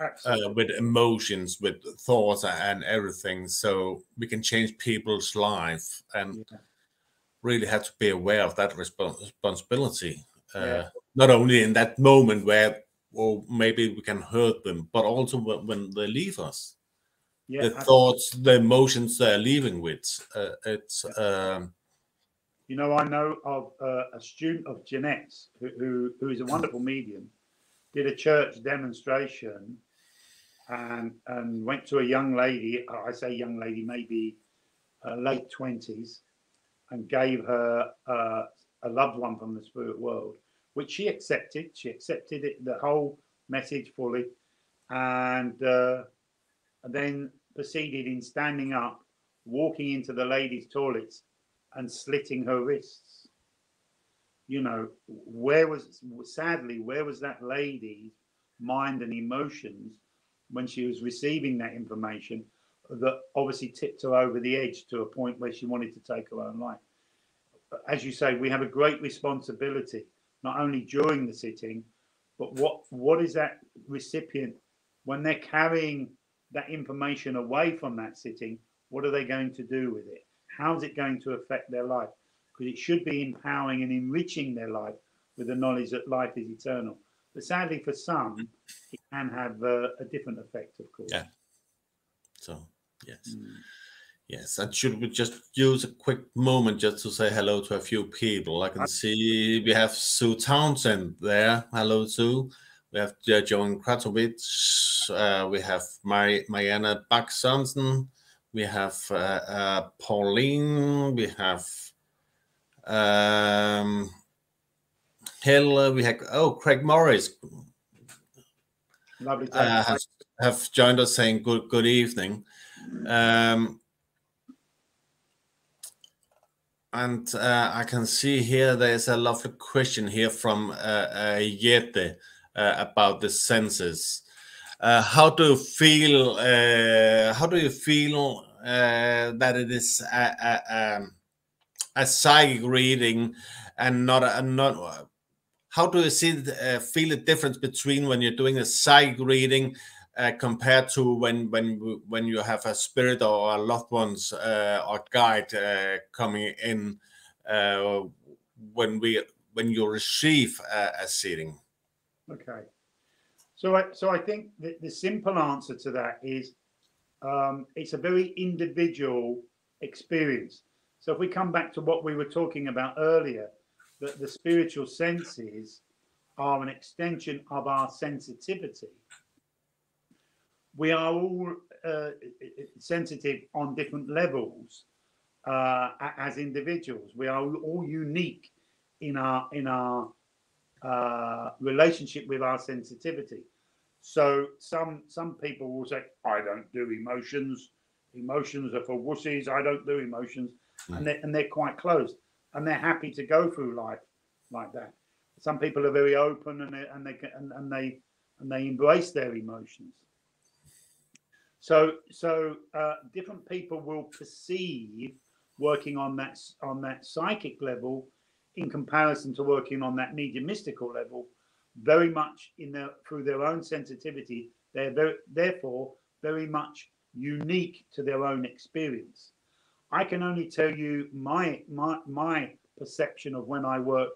uh, with emotions, with thoughts, and everything. So we can change people's life, and yeah. Really have to be aware of that responsibility. Uh, yeah. Not only in that moment where, or maybe we can hurt them, but also when they leave us. Yeah, the thoughts, the emotions they're leaving with. Uh, it's. Um, you know, I know of uh, a student of Jeanette's who, who, who is a wonderful medium, did a church demonstration and, and went to a young lady, I say young lady, maybe uh, late 20s, and gave her uh, a loved one from the spirit world, which she accepted. She accepted it, the whole message fully, and, uh, and then proceeded in standing up, walking into the ladies' toilets and slitting her wrists. You know, where was sadly, where was that lady's mind and emotions when she was receiving that information that obviously tipped her over the edge to a point where she wanted to take her own life? As you say, we have a great responsibility, not only during the sitting, but what what is that recipient when they're carrying that information away from that sitting? What are they going to do with it? how's it going to affect their life? Because it should be empowering and enriching their life with the knowledge that life is eternal. But sadly, for some, it can have uh, a different effect, of course. Yeah. So, yes. Mm. Yes, and should we just use a quick moment just to say hello to a few people? I can see we have Sue Townsend there. Hello, Sue. We have uh, Joan Kratowicz. Uh, we have Mari- Mariana Bach we have uh, uh, Pauline, we have um, Hill, we have oh Craig Morris. Lovely. Uh, have, have joined us saying good good evening. Um, and uh, I can see here there's a lovely question here from uh, uh, Jette uh, about the senses. Uh, how do you feel? Uh, how do you feel that it is a, a, um, a psychic reading and not a, not? How do you see feel the difference between when you're doing a psychic reading uh, compared to when when when you have a spirit or a loved ones uh, or guide uh, coming in uh, when we when you receive a, a seating? Okay. So I, so I think the, the simple answer to that is um, it's a very individual experience. So if we come back to what we were talking about earlier, that the spiritual senses are an extension of our sensitivity. We are all uh, sensitive on different levels uh, as individuals. We are all unique in our in our uh, relationship with our sensitivity. So some some people will say, "I don't do emotions. Emotions are for wussies. I don't do emotions," mm. and they and they're quite closed, and they're happy to go through life like that. Some people are very open, and they and they and, and they and they embrace their emotions. So so uh, different people will perceive working on that on that psychic level in comparison to working on that mediumistical level. Very much in their through their own sensitivity they're very, therefore very much unique to their own experience. I can only tell you my my my perception of when i work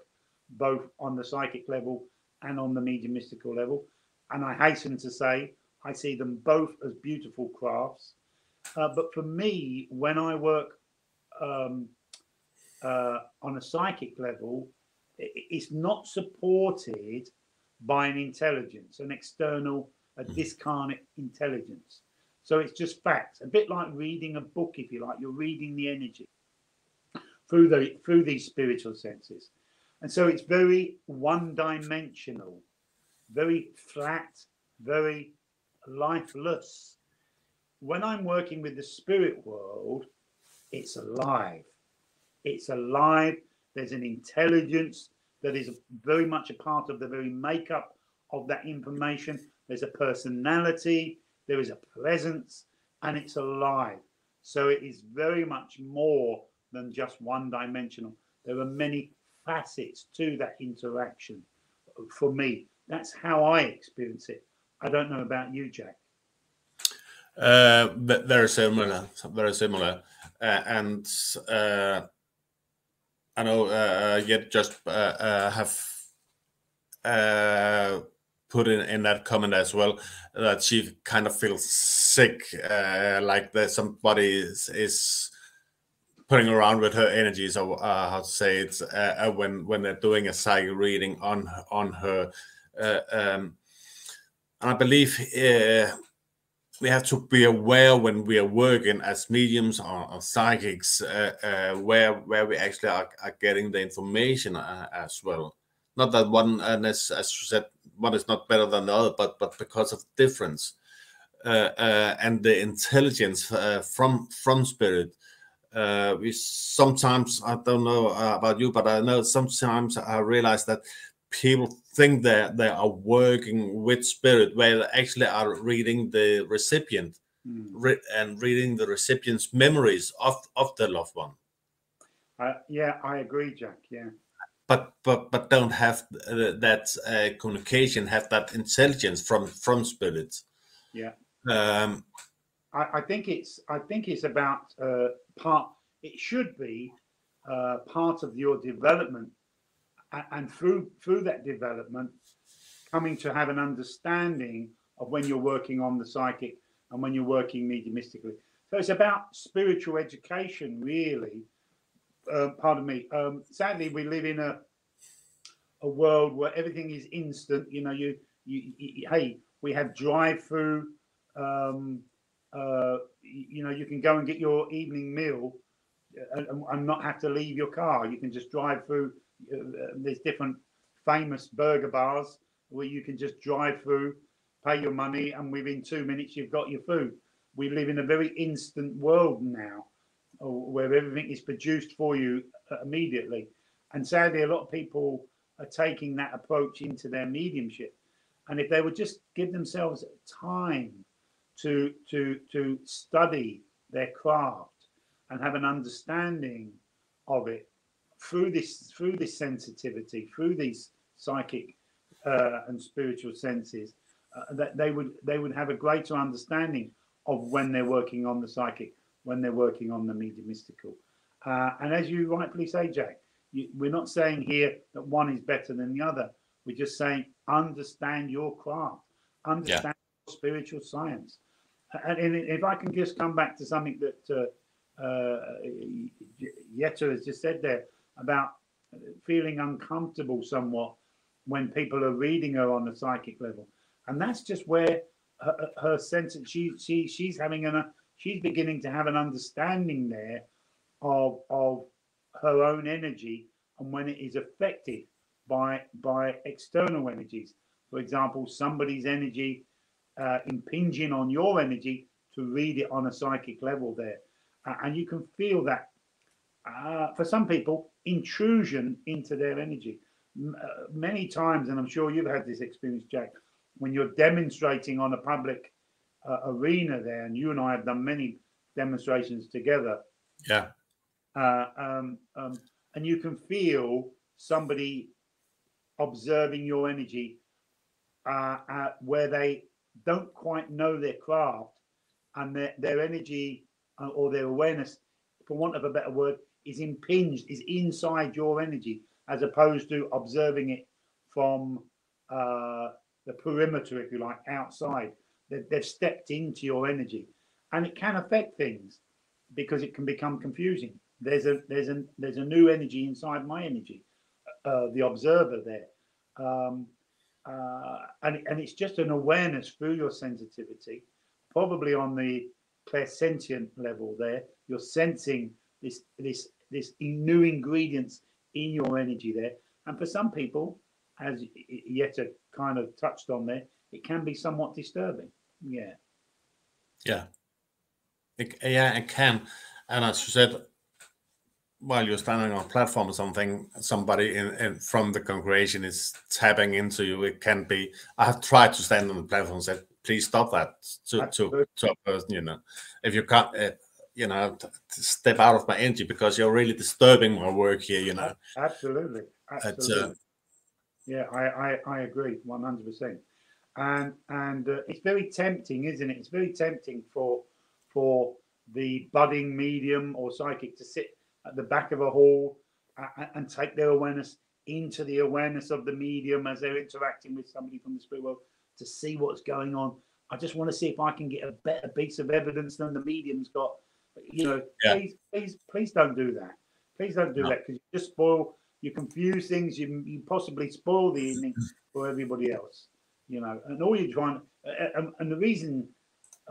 both on the psychic level and on the mediumistical level. And i hasten to say i see them both as beautiful crafts uh, but for me when i work um, uh, on a psychic level, it's not supported by an intelligence, an external, a mm. discarnate intelligence. So it's just facts, a bit like reading a book, if you like. You're reading the energy through the through these spiritual senses, and so it's very one-dimensional, very flat, very lifeless. When I'm working with the spirit world, it's alive. It's alive. There's an intelligence that is very much a part of the very makeup of that information. There's a personality, there is a presence, and it's alive. So it is very much more than just one dimensional. There are many facets to that interaction for me. That's how I experience it. I don't know about you, Jack. Uh, very similar, very similar, uh, and uh, I know uh, yet just uh, uh, have uh, put in, in that comment as well that she kind of feels sick, uh, like that somebody is, is putting around with her energies, or uh, how to say it, when when they're doing a psychic reading on on her. Um, and I believe we have to be aware when we are working as mediums or, or psychics uh, uh, where where we actually are, are getting the information uh, as well. Not that one and as, as you said one is not better than the other but but because of difference uh, uh, and the intelligence uh, from from spirit. We sometimes i don't know about you but i know sometimes i realize that people think that they are working with spirit where they actually are reading the recipient mm. re- and reading the recipient's memories of of the loved one. Uh, yeah i agree jack yeah. But but but don't have uh, that uh, communication have that intelligence from from spirits. Yeah. Um I, I think it's i think it's about uh part it should be uh part of your development and through through that development coming to have an understanding of when you're working on the psychic and when you're working mediumistically. So it's about spiritual education really. Uh, pardon me. Um, sadly we live in a a world where everything is instant. You know you you, you hey we have drive through um, uh, you know you can go and get your evening meal uh, and, and not have to leave your car. You can just drive through there's different famous burger bars where you can just drive through, pay your money, and within two minutes you've got your food. We live in a very instant world now, uh, where everything is produced for you uh, immediately. And sadly, a lot of people are taking that approach into their mediumship. And if they would just give themselves time to to to study their craft and have an understanding of it through this through this sensitivity, through these psychic uh, and spiritual senses, uh, that they would they would have a greater understanding of when they're working on the psychic, when they're working on the mediumistical. Uh, and as you rightfully say, Jack, you, we're not saying here that one is better than the other. We're just saying understand your craft, understand yeah. spiritual science. And, and, if I can just come back to something that uh, uh, Jette has just said there, about feeling uncomfortable somewhat when people are reading her on a psychic level, and that's just where her, her sense she she she's having an she's beginning to have an understanding there of of her own energy and when it is affected by by external energies. For example, somebody's energy uh, impinging on your energy to read it on a psychic level there, uh, and you can feel that. Uh, for some people, intrusion into their energy. Uh, many times, and I'm sure you've had this experience, Jack, when you're demonstrating on a public uh, arena there, and you and I have done many demonstrations together. Yeah. Uh, um, um, and you can feel somebody observing your energy uh, where they don't quite know their craft and their, their energy uh, or their awareness, for want of a better word, is impinged, is inside your energy, as opposed to observing it from uh, the perimeter, if you like, outside. They, they've stepped into your energy, and it can affect things because it can become confusing. There's a there's a there's a new energy inside my energy, uh, the observer there, um, uh, and and it's just an awareness through your sensitivity, probably on the clairsentient level. There, you're sensing this this this new ingredients in your energy there, and for some people, as Jette kind of touched on there, it can be somewhat disturbing. Yeah. Yeah. It, yeah, it can. And as you said, while you're standing on a platform or something, somebody in, in, from the congregation is tapping into you. It can be. I have tried to stand on the platform and said, "Please stop that." To to, to a person, you know, if you can't, uh, you know, step out of my energy because you're really disturbing my work here. You know. Absolutely. Absolutely. Uh, yeah, I, I I agree one hundred percent. And and uh, it's very tempting, isn't it? It's very tempting for for the budding medium or psychic to sit at the back of a hall and, and take their awareness into the awareness of the medium as they're interacting with somebody from the spirit world to see what's going on. I just want to see if I can get a better piece of evidence than the medium's got. You know, yeah. please, please, please don't do that. Please don't do no. that because you just spoil, you confuse things, you, you possibly spoil the evening for everybody else. You know, and all you're trying, and, and the reason,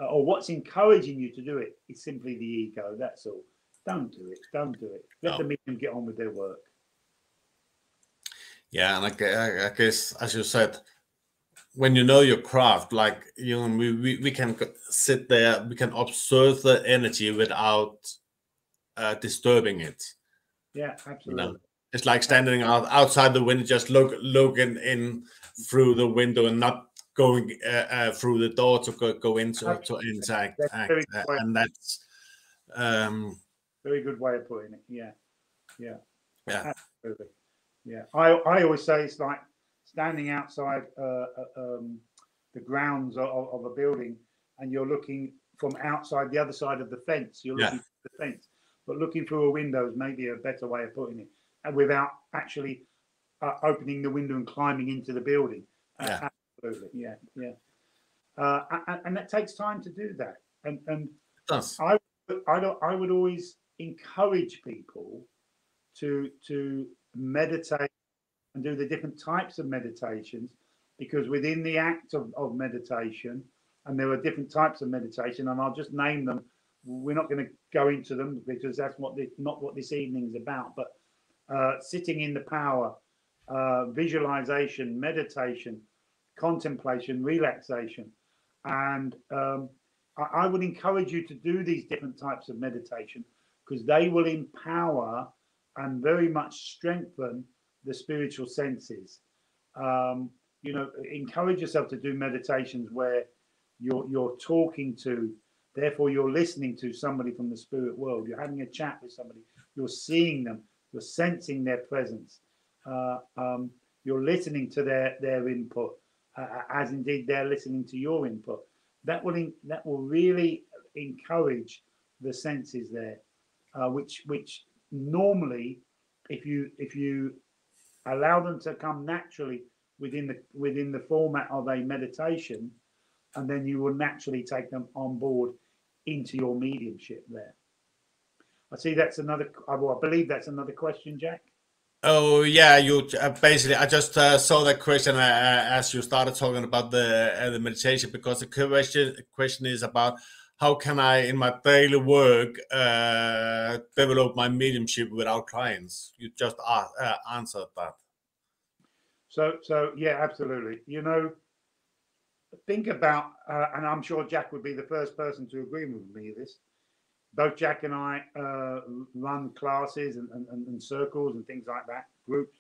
uh, or what's encouraging you to do it is simply the ego. That's all. Don't do it. Don't do it. Let no. the medium get on with their work. Yeah, and I, I guess as you said, when you know your craft, like you know, we, we, we can sit there, we can observe the energy without uh, disturbing it. Yeah, absolutely. You know? It's like standing out outside the window, just look looking in through the window and not going uh, uh, through the door to go, go into to interact, uh, and that's um, very good way of putting it. Yeah, yeah, yeah, absolutely. Yeah, I I always say it's like standing outside uh, uh, um, the grounds of, of, a building, and you're looking from outside the other side of the fence. You're looking yeah. the fence, but looking through a window is maybe a better way of putting it, and without actually uh, opening the window and climbing into the building. Uh, yeah. absolutely. Yeah, yeah. Uh, and, and, that takes time to do that. And and. I I don't I would always encourage people to to meditate and do the different types of meditations because within the act of, of meditation and there are different types of meditation and i'll just name them we're not going to go into them because that's what the, not what this evening is about but uh, sitting in the power uh, visualization meditation contemplation relaxation and um, I, I would encourage you to do these different types of meditation because they will empower and very much strengthen the spiritual senses. Um, you know, encourage yourself to do meditations where you're you're talking to, therefore you're listening to somebody from the spirit world. You're having a chat with somebody. You're seeing them. You're sensing their presence. Uh, um, you're listening to their their input, uh, as indeed they're listening to your input. That will in, that will really encourage the senses there uh, which which normally, if you if you allow them to come naturally within the within the format of a meditation, and then you will naturally take them on board into your mediumship there. I see that's another. I believe that's another question, Jack. Oh yeah, you uh, basically. I just uh, saw that question uh, uh as you started talking about the uh, the meditation because the question question is about how can I, in my daily work, uh, develop my mediumship without clients? You just uh, answered that. So, so yeah, absolutely. You know, think about, uh, and I'm sure Jack would be the first person to agree with me this. Both Jack and I uh, run classes and, and, and circles and things like that, groups.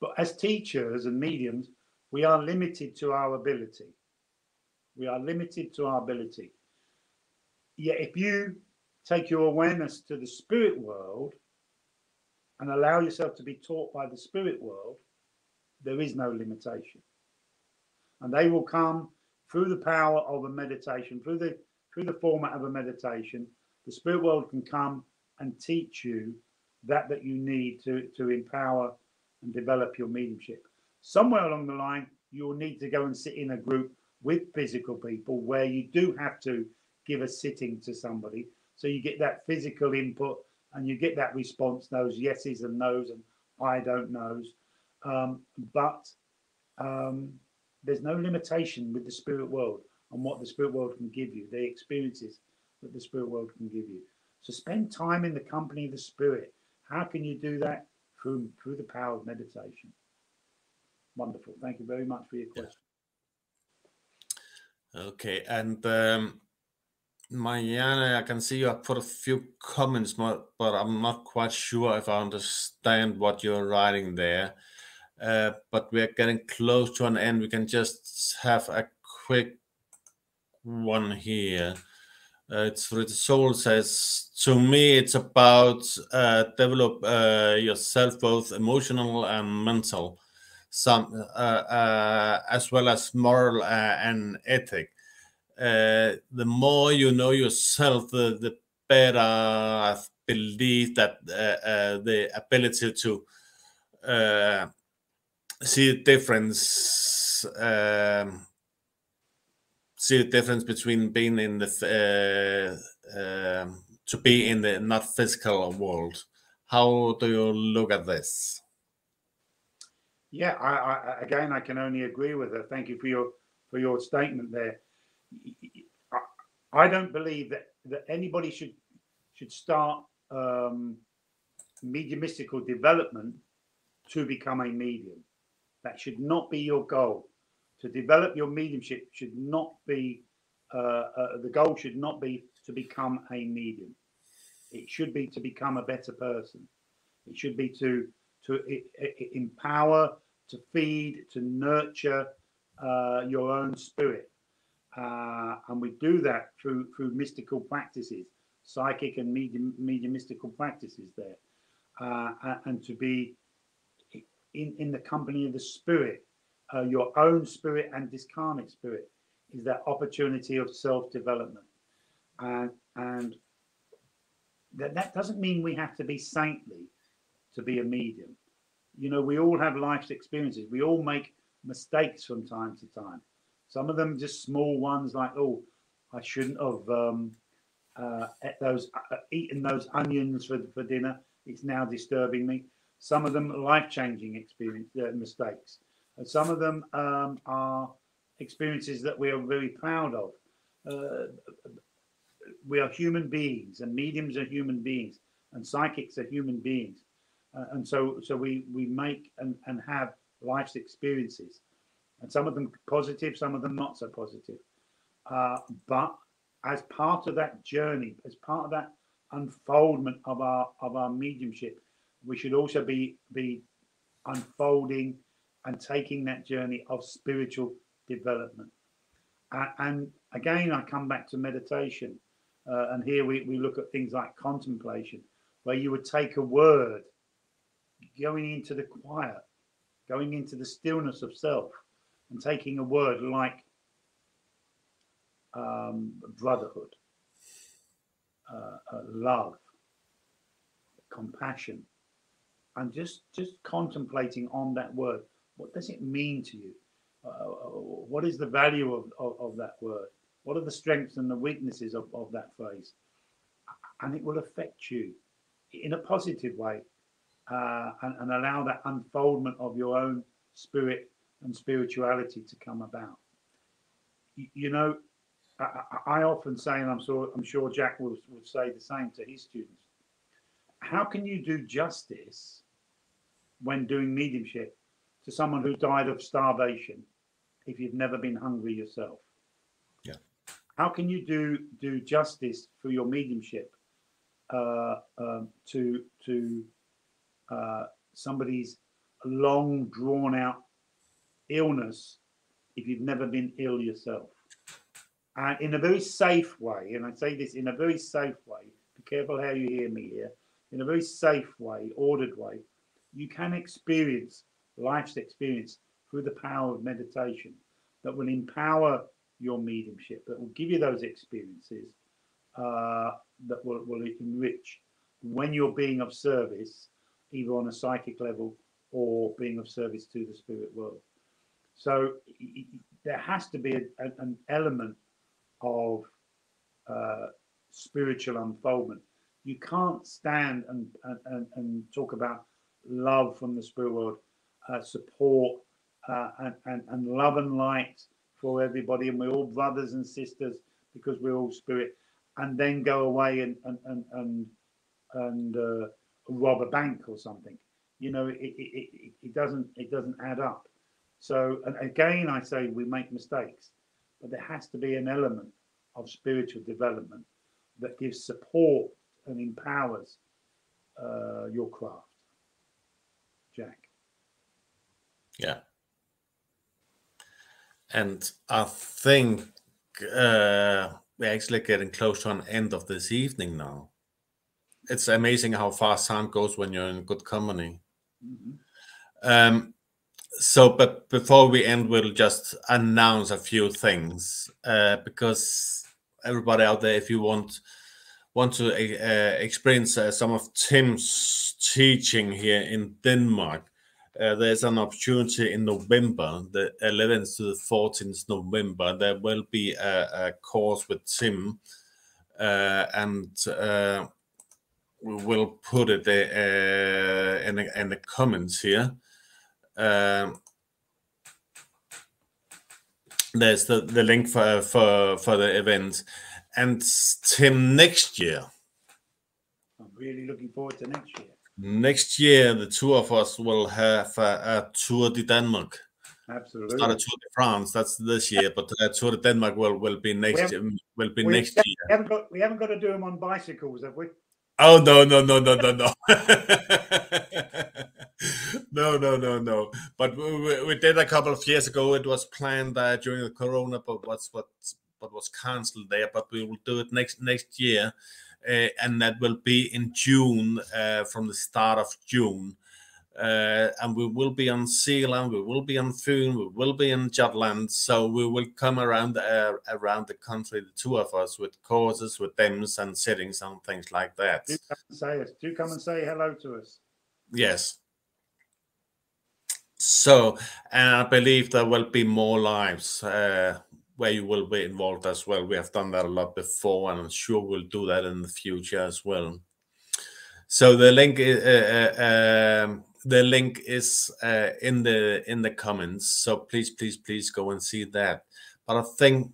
But as teachers and mediums, we are limited to our ability We are limited to our ability. Yet, if you take your awareness to the spirit world and allow yourself to be taught by the spirit world, there is no limitation. And they will come through the power of a meditation, through the through the format of a meditation. The spirit world can come and teach you that that you need to to empower and develop your mediumship. Somewhere along the line, you'll need to go and sit in a group with physical people where you do have to give a sitting to somebody. So you get that physical input and you get that response, those yeses and nos and I don't knows. Um, but um, there's no limitation with the spirit world and what the spirit world can give you, the experiences that the spirit world can give you. So spend time in the company of the spirit. How can you do that? Through, through the power of meditation. Wonderful. Thank you very much for your question. Okay, and um, Marianne, I can see you have put a few comments, but I'm not quite sure if I understand what you're writing there. Uh, but we're getting close to an end. We can just have a quick one here. Uh, it's for the soul says to me it's about uh, develop uh, yourself both emotional and mental some uh, uh, as well as moral uh, and ethic. the more you know yourself, the, the better I believe that the ability to see difference. Um, see the difference between being in the uh, uh, to be in the not physical world. How do you look at this? Yeah, I, I, again, I can only agree with her. Thank you for your for your statement there. I, don't believe that that anybody should should start um, mediumistical development to become a medium. That should not be your goal. To develop your mediumship should not be uh, uh, the goal. Should not be to become a medium. It should be to become a better person. It should be to to empower to feed, to nurture uh, your own spirit. Uh, and we do that through through mystical practices, psychic and medium, mediumistical practices there, uh, and to be in, in the company of the spirit, uh, your own spirit and discarnate spirit, is that opportunity of self development. And, and that, that doesn't mean we have to be saintly to be a medium you know, we all have life's experiences. We all make mistakes from time to time. Some of them just small ones, like oh, I shouldn't have um, uh, those uh, eaten those onions for for dinner. It's now disturbing me. Some of them life changing experience uh, mistakes. And some of them um, are experiences that we are very proud of. Uh, we are human beings, and mediums are human beings, and psychics are human beings uh, and so so we we make and, and have life's experiences. And some of them positive some of them not so positive. Uh, but as part of that journey as part of that unfoldment of our of our mediumship we should also be be unfolding and taking that journey of spiritual development. Uh, and again i come back to meditation. Uh, and here we, we look at things like contemplation where you would take a word going into the quiet, going into the stillness of self, and taking a word like um, brotherhood, uh, uh, love, compassion, and just just contemplating on that word. What does it mean to you? Uh, uh what is the value of, of, of, that word? What are the strengths and the weaknesses of, of that phrase? And it will affect you in a positive way uh, and, and, allow that unfoldment of your own spirit and spirituality to come about. You, you know, I, I, often say, and I'm sure I'm sure Jack will, will say the same to his students. How can you do justice when doing mediumship to someone who died of starvation if you've never been hungry yourself? Yeah. How can you do do justice for your mediumship uh, um, to to uh, somebody's long drawn out illness if you've never been ill yourself. and in a very safe way, and I say this in a very safe way, be careful how you hear me here, in a very safe way, ordered way, you can experience life's experience through the power of meditation that will empower your mediumship, that will give you those experiences uh, that will, will enrich when you're being of service, either on a psychic level or being of service to the spirit world. So there has to be a, an element of uh, spiritual unfoldment. You can't stand and, and, and talk about love from the spirit world, uh, support, uh, and, and, and love and light for everybody. And we're all brothers and sisters because we're all spirit. And then go away and, and, and, and, and uh, rob a bank or something. You know, it, it, it, it doesn't it doesn't add up. So again, I say we make mistakes, but there has to be an element of spiritual development that gives support and empowers uh, your craft. Jack. Yeah. And I think uh, we're actually getting close to an end of this evening now. It's amazing how fast time goes when you're in good company. Mm-hmm. Um, so, but before we end, we'll just announce a few things uh, because everybody out there, if you want want to uh, experience uh, some of Tim's teaching here in Denmark, uh, there's an opportunity in November, the 11th to the 14th November. There will be a, a course with Tim, uh, and uh, will put it uh, in, the, in the comments here. Um, there's the, the link for for for the event. And tim next year. I'm really looking forward to next year. Next year the two of us will have a, a tour de denmark. Absolutely. Not a tour de france that's this year but a tour de denmark will will be next year will be next year. we haven't got we haven't got to do them on bicycles have we oh no no no no no no no, no, no, no. But we, we, did a couple of years ago. It was planned uh, during the Corona, but what's what what was cancelled there. But we will do it next next year, uh, and that will be in June, uh, from the start of June. Uh, and we will be on Zealand, we will be on Fyn, we will be in Jutland. So we will come around uh, around the country, the two of us, with courses, with thems and settings and things like that. Do come and say, do come and say hello to us. Yes. So, and I believe there will be more lives uh, where you will be involved as well. We have done that a lot before, and I'm sure we'll do that in the future as well. So the link, uh, uh, um, the link is uh, in the in the comments. So please, please, please go and see that. But I think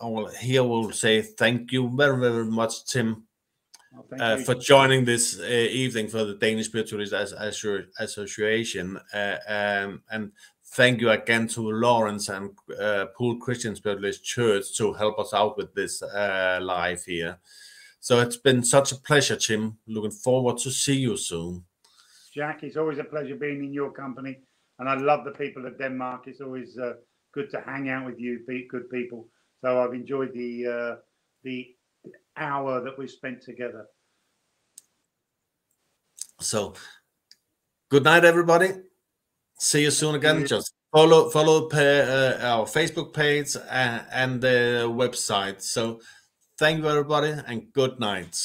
I will here will say thank you very, very much, Tim, uh, for joining this uh, evening for the Danish Spiritualist Association. Uh, um, and thank you again to Lawrence and uh, Poole Christian Spiritualist Church to help us out with this uh, live here. So it's been such a pleasure, Tim. Looking forward to see you soon. Jack, it's always a pleasure being in your company. And I love the people of Denmark. It's always uh, good to hang out with you, good people. So I've enjoyed the the hour that we've spent together. So, good night, everybody. See you soon again. Just follow follow uh, our Facebook page and, and the website. So, thank you, everybody, and good night.